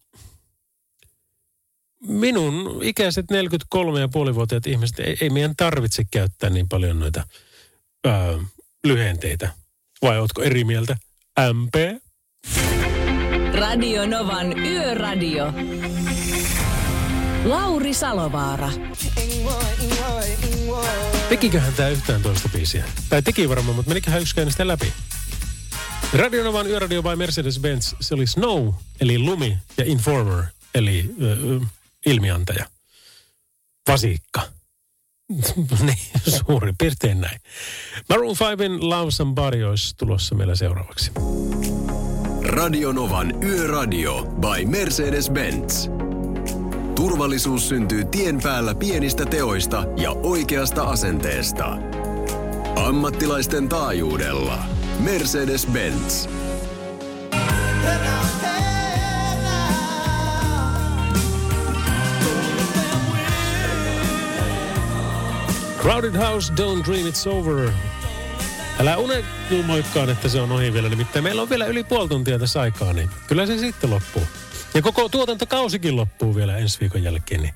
minun ikäiset 43,5-vuotiaat ihmiset, ei, ei meidän tarvitse käyttää niin paljon noita ää, lyhenteitä. Vai ootko eri mieltä? MP? Radio Novan Yöradio. Lauri Salovaara. Tekiköhän tämä yhtään toista biisiä? Tai teki varmaan, mutta meniköhän yksikään sitä läpi? Radio Novan Yöradio by Mercedes-Benz. Se oli Snow, eli lumi, ja Informer, eli ö, ö, ilmiantaja. Vasiikka. niin, suurin piirtein näin. Maroon 5in Love Somebody olisi tulossa meillä seuraavaksi. Radio Novan Yöradio by Mercedes-Benz. Turvallisuus syntyy tien päällä pienistä teoista ja oikeasta asenteesta. Ammattilaisten taajuudella. Mercedes-Benz. Crowded House, Don't Dream It's Over. Älä unelmoikaan, että se on ohi vielä. Nimittäin meillä on vielä yli puoli tuntia tässä aikaa, niin kyllä se sitten loppuu. Ja koko tuotantokausikin loppuu vielä ensi viikon jälkeen, niin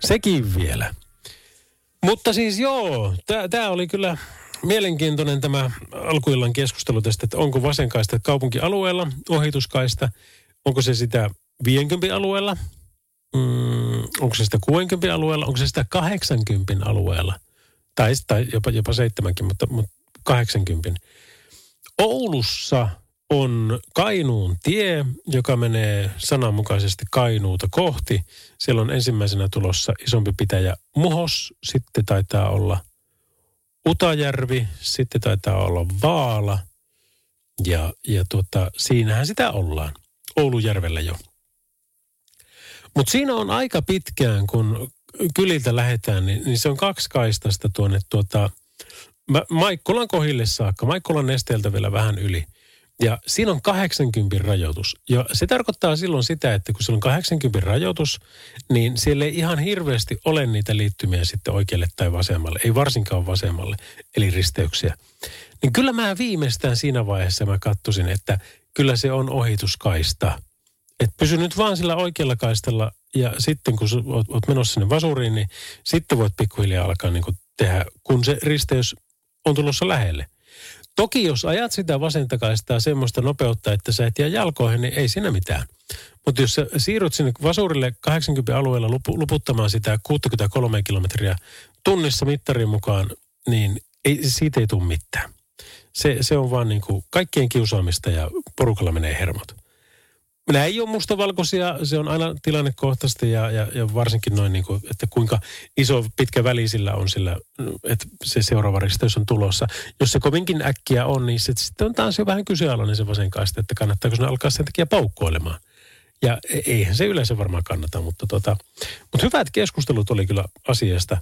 sekin vielä. Mutta siis joo, tämä oli kyllä mielenkiintoinen tämä alkuillan keskustelu tästä, että onko vasenkaista kaupunkialueella ohituskaista, onko se sitä 50 alueella, mm, onko se sitä 60 alueella, onko se sitä 80 alueella, tai, tai jopa, jopa 70, mutta, mutta 80. Oulussa on Kainuun tie, joka menee sananmukaisesti Kainuuta kohti. Siellä on ensimmäisenä tulossa isompi pitäjä Muhos, sitten taitaa olla Utajärvi, sitten taitaa olla Vaala ja, ja tuota, siinähän sitä ollaan, Oulujärvellä jo. Mutta siinä on aika pitkään, kun kyliltä lähdetään, niin, niin se on kaksi kaistasta tuonne tuota, Maikkolan kohille saakka, Maikkolan nesteeltä vielä vähän yli. Ja siinä on 80 rajoitus. Ja se tarkoittaa silloin sitä, että kun siellä on 80 rajoitus, niin siellä ei ihan hirveästi ole niitä liittymiä sitten oikealle tai vasemmalle. Ei varsinkaan vasemmalle, eli risteyksiä. Niin kyllä mä viimeistään siinä vaiheessa mä katsosin, että kyllä se on ohituskaista. Et pysy nyt vaan sillä oikealla kaistalla ja sitten kun oot, oot menossa sinne vasuriin, niin sitten voit pikkuhiljaa alkaa niin tehdä, kun se risteys on tulossa lähelle. Toki jos ajat sitä vasenta kaistaa semmoista nopeutta, että sä et jää jalkoihin, niin ei siinä mitään. Mutta jos sä siirryt sinne vasurille 80 alueella lupu, luputtamaan sitä 63 kilometriä tunnissa mittarin mukaan, niin ei, siitä ei tule mitään. Se, se on vaan niin kuin kaikkien kiusaamista ja porukalla menee hermot. Nämä ei ole mustavalkoisia, se on aina tilannekohtaista ja, ja, ja varsinkin noin, niin kuin, että kuinka iso pitkä väli sillä on sillä, että se seuraava risteys on tulossa. Jos se kovinkin äkkiä on, niin se, sitten on taas jo vähän kyseenalainen se vasenkaista, että kannattaako se alkaa sen takia paukkoilemaan. Ja e- eihän se yleensä varmaan kannata, mutta, tota, mutta hyvät keskustelut oli kyllä asiasta.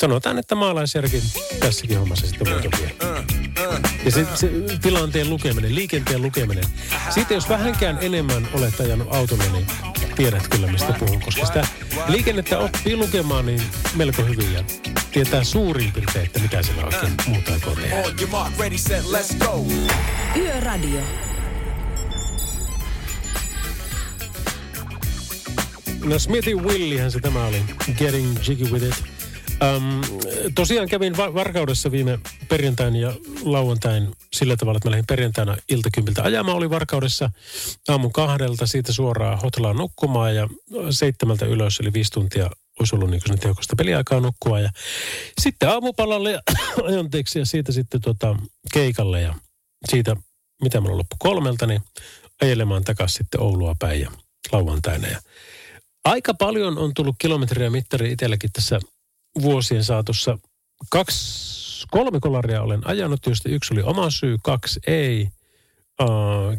Sanotaan, että maalaisjärki tässäkin hommassa sitten voiton vie. Ja se, se tilanteen lukeminen, liikenteen lukeminen. Siitä jos vähänkään enemmän olet ajanut autolla, niin tiedät kyllä mistä puhun. Koska sitä liikennettä oppii lukemaan niin melko hyvin ja tietää suurin piirtein, että mitä siellä oikein muuta go. Yöradio. No Smithin Willihän se tämä oli. Getting jiggy with it. Um, tosiaan kävin va- Varkaudessa viime perjantain ja lauantain sillä tavalla, että mä lähdin perjantaina iltakympiltä ajamaan. Oli Varkaudessa aamun kahdelta siitä suoraan hotelaan nukkumaan ja seitsemältä ylös, eli viisi tuntia olisi ollut niin tehokasta peliaikaa nukkua. Ja sitten aamupalalle ja ajanteeksi ja siitä sitten tota keikalle ja siitä, mitä mulla loppu kolmelta, niin ajelemaan takaisin sitten Oulua päin ja lauantaina. Ja aika paljon on tullut kilometriä mittari itselläkin tässä vuosien saatossa. Kaksi, kolme kolaria olen ajanut, joista yksi oli oma syy, kaksi ei. Uh,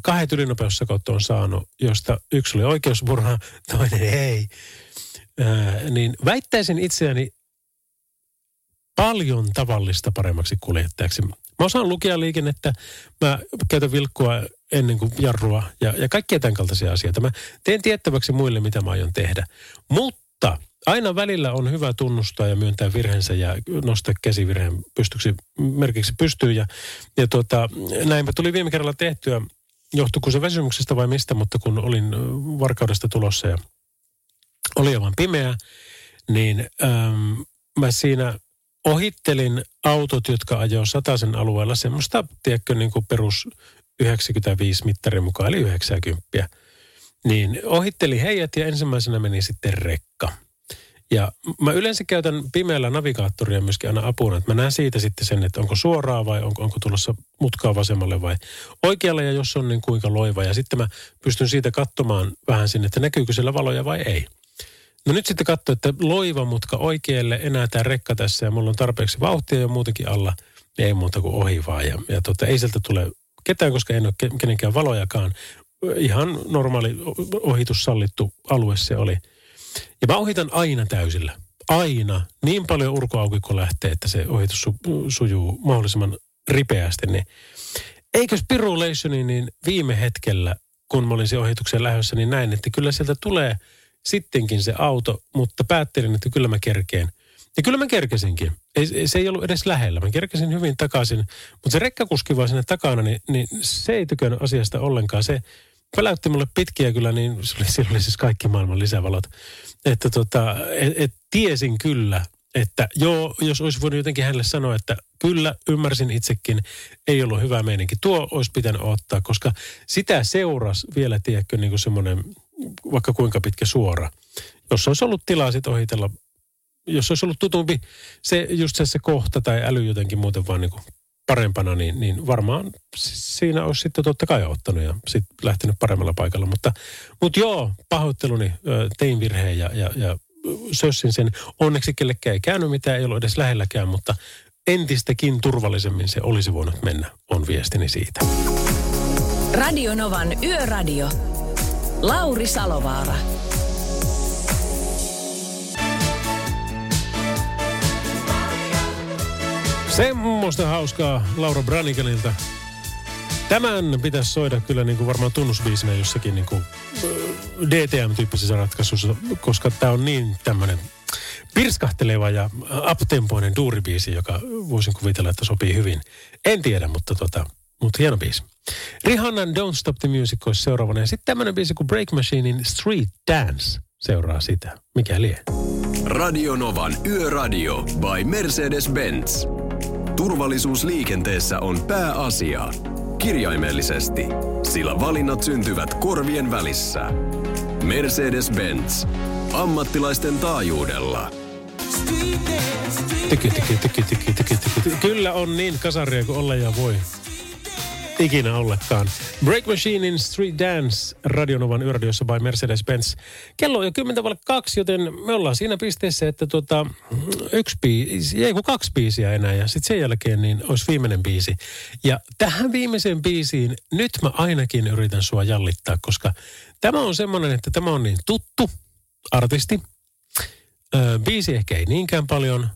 kahdet ylinopeussakot on saanut, josta yksi oli oikeusmurha, toinen ei. Uh, niin väittäisin itseäni paljon tavallista paremmaksi kuljettajaksi. Mä osaan lukea liikennettä, mä käytän vilkkua ennen kuin jarrua ja, ja kaikkia tämän kaltaisia asioita. Mä teen tiettäväksi muille, mitä mä aion tehdä. Mutta aina välillä on hyvä tunnustaa ja myöntää virheensä ja nostaa käsivirheen pystyksi, merkiksi pystyyn. Ja, ja tuota, näin tuli viime kerralla tehtyä, johtuiko se väsymyksestä vai mistä, mutta kun olin varkaudesta tulossa ja oli aivan pimeä, niin äm, mä siinä ohittelin autot, jotka ajoi sataisen alueella semmoista, tiedätkö, niin kuin perus 95 mittarin mukaan, eli 90. Niin ohittelin heidät ja ensimmäisenä meni sitten rekka. Ja mä yleensä käytän pimeällä navigaattoria myöskin aina apuna, että mä näen siitä sitten sen, että onko suoraa vai onko, onko tulossa mutkaa vasemmalle vai oikealle ja jos on niin kuinka loiva. Ja sitten mä pystyn siitä katsomaan vähän sinne, että näkyykö siellä valoja vai ei. No nyt sitten katso, että loiva mutka oikealle, enää tämä rekka tässä ja mulla on tarpeeksi vauhtia ja muutenkin alla, ei muuta kuin ohi vaan. Ja, ja tota, ei sieltä tule ketään, koska ei ole ke- kenenkään valojakaan. Ihan normaali ohitus sallittu alue se oli. Ja mä ohitan aina täysillä. Aina. Niin paljon urkoauki kun lähtee, että se ohitus su- sujuu mahdollisimman ripeästi. Niin eikö Spirulationi, niin viime hetkellä, kun mä olin se ohituksen lähdössä, niin näin, että kyllä sieltä tulee sittenkin se auto, mutta päättelin, että kyllä mä kerkeen. Ja kyllä mä kerkesinkin. Ei, se ei ollut edes lähellä. Mä kerkesin hyvin takaisin. Mutta se rekkakuski vaan sinne takana, niin, niin se ei tykännyt asiasta ollenkaan. Se väläytti mulle pitkiä kyllä, niin se oli, siellä oli siis kaikki maailman lisävalot. Että tota, et, et, tiesin kyllä, että joo, jos olisi voinut jotenkin hänelle sanoa, että kyllä, ymmärsin itsekin, ei ollut hyvä meininki. Tuo olisi pitänyt ottaa, koska sitä seurasi vielä, tiedätkö, niin kuin semmoinen, vaikka kuinka pitkä suora. Jos olisi ollut tilaa sitten ohitella, jos olisi ollut tutumpi se, just se, se kohta tai äly jotenkin muuten vaan niin kuin parempana, niin, niin varmaan siinä olisi sitten totta kai ottanut ja sitten lähtenyt paremmalla paikalla. Mutta, mutta joo, pahoitteluni, tein virheen ja, ja, ja sössin sen. Onneksi kellekään ei käynyt mitään, ei ollut edes lähelläkään, mutta entistäkin turvallisemmin se olisi voinut mennä, on viestini siitä. Radio Novan Yöradio. Lauri Salovaara. Semmoista hauskaa Laura Braniganilta. Tämän pitäisi soida kyllä niin kuin varmaan tunnusbiisinä jossakin niin kuin DTM-tyyppisessä ratkaisussa, koska tämä on niin tämmöinen pirskahteleva ja uptempoinen duuribiisi, joka voisin kuvitella, että sopii hyvin. En tiedä, mutta, tota, mutta hieno biisi. Rihannan Don't Stop the Music olisi seuraavana. Ja sitten tämmöinen biisi kuin Break Machinein Street Dance seuraa sitä. Mikä lie? Radio Novan Yöradio by Mercedes-Benz. Turvallisuus liikenteessä on pääasia. Kirjaimellisesti, sillä valinnat syntyvät korvien välissä. Mercedes-Benz. Ammattilaisten taajuudella. Tyky, tyky, tyky, tyky, tyky, tyky. Kyllä on niin kasaria kuin olla ja voi. Ikinä ollekaan. Break Machinein Street Dance Radionovan yöradiossa by Mercedes-Benz. Kello on jo 10 kaksi, joten me ollaan siinä pisteessä, että tuota, yksi biisi, ei kun kaksi biisiä enää ja sitten sen jälkeen niin olisi viimeinen biisi. Ja tähän viimeiseen biisiin nyt mä ainakin yritän sua jallittaa, koska tämä on semmoinen, että tämä on niin tuttu artisti. Ö, biisi ehkä ei niinkään paljon,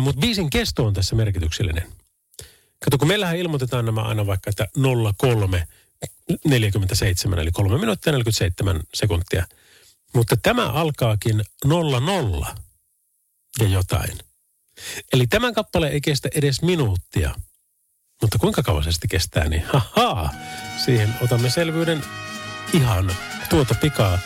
mutta biisin kesto on tässä merkityksellinen. Kato, kun meillähän ilmoitetaan nämä aina vaikka, että 03 47, eli 3 minuuttia 47 sekuntia. Mutta tämä alkaakin 00 ja jotain. Eli tämän kappale ei kestä edes minuuttia. Mutta kuinka kauan se sitten kestää, niin haha, siihen otamme selvyyden ihan tuota pikaa.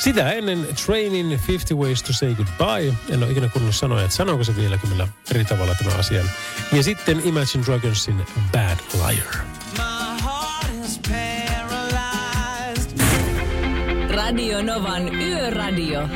Sitä ennen Trainin 50 Ways to Say Goodbye. En ole ikinä kuullut sanoa, että sanooko se vielä kyllä eri tavalla tämän asian. Ja sitten Imagine Dragonsin Bad Liar. Radio Novan Yöradio.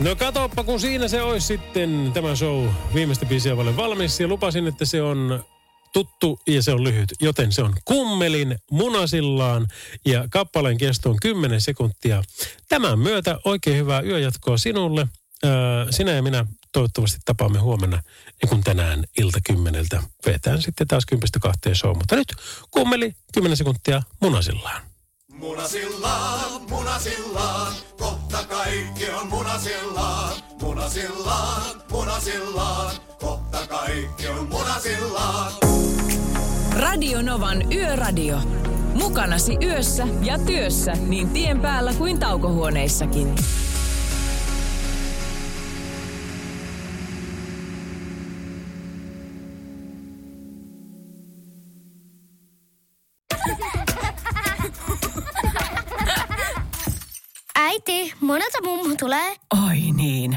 No katoppa, kun siinä se olisi sitten tämä show viimeistä biisiä valmis. Ja lupasin, että se on tuttu ja se on lyhyt. Joten se on Kummelin munasillaan ja kappaleen kesto on 10 sekuntia. Tämän myötä oikein hyvää yöjatkoa sinulle. Sinä ja minä toivottavasti tapaamme huomenna, ja kun tänään ilta kymmeneltä vetään sitten taas kympistä kahteen show. Mutta nyt Kummeli 10 sekuntia munasillaan. Munasillaan, munasillaan, kohta kaikki on munasillaan. Munasillaan, munasillaan, kohta kaikki on munasillaan. Radio Novan Yöradio. Mukanasi yössä ja työssä niin tien päällä kuin taukohuoneissakin. Äiti, monelta mummu tulee? Oi niin.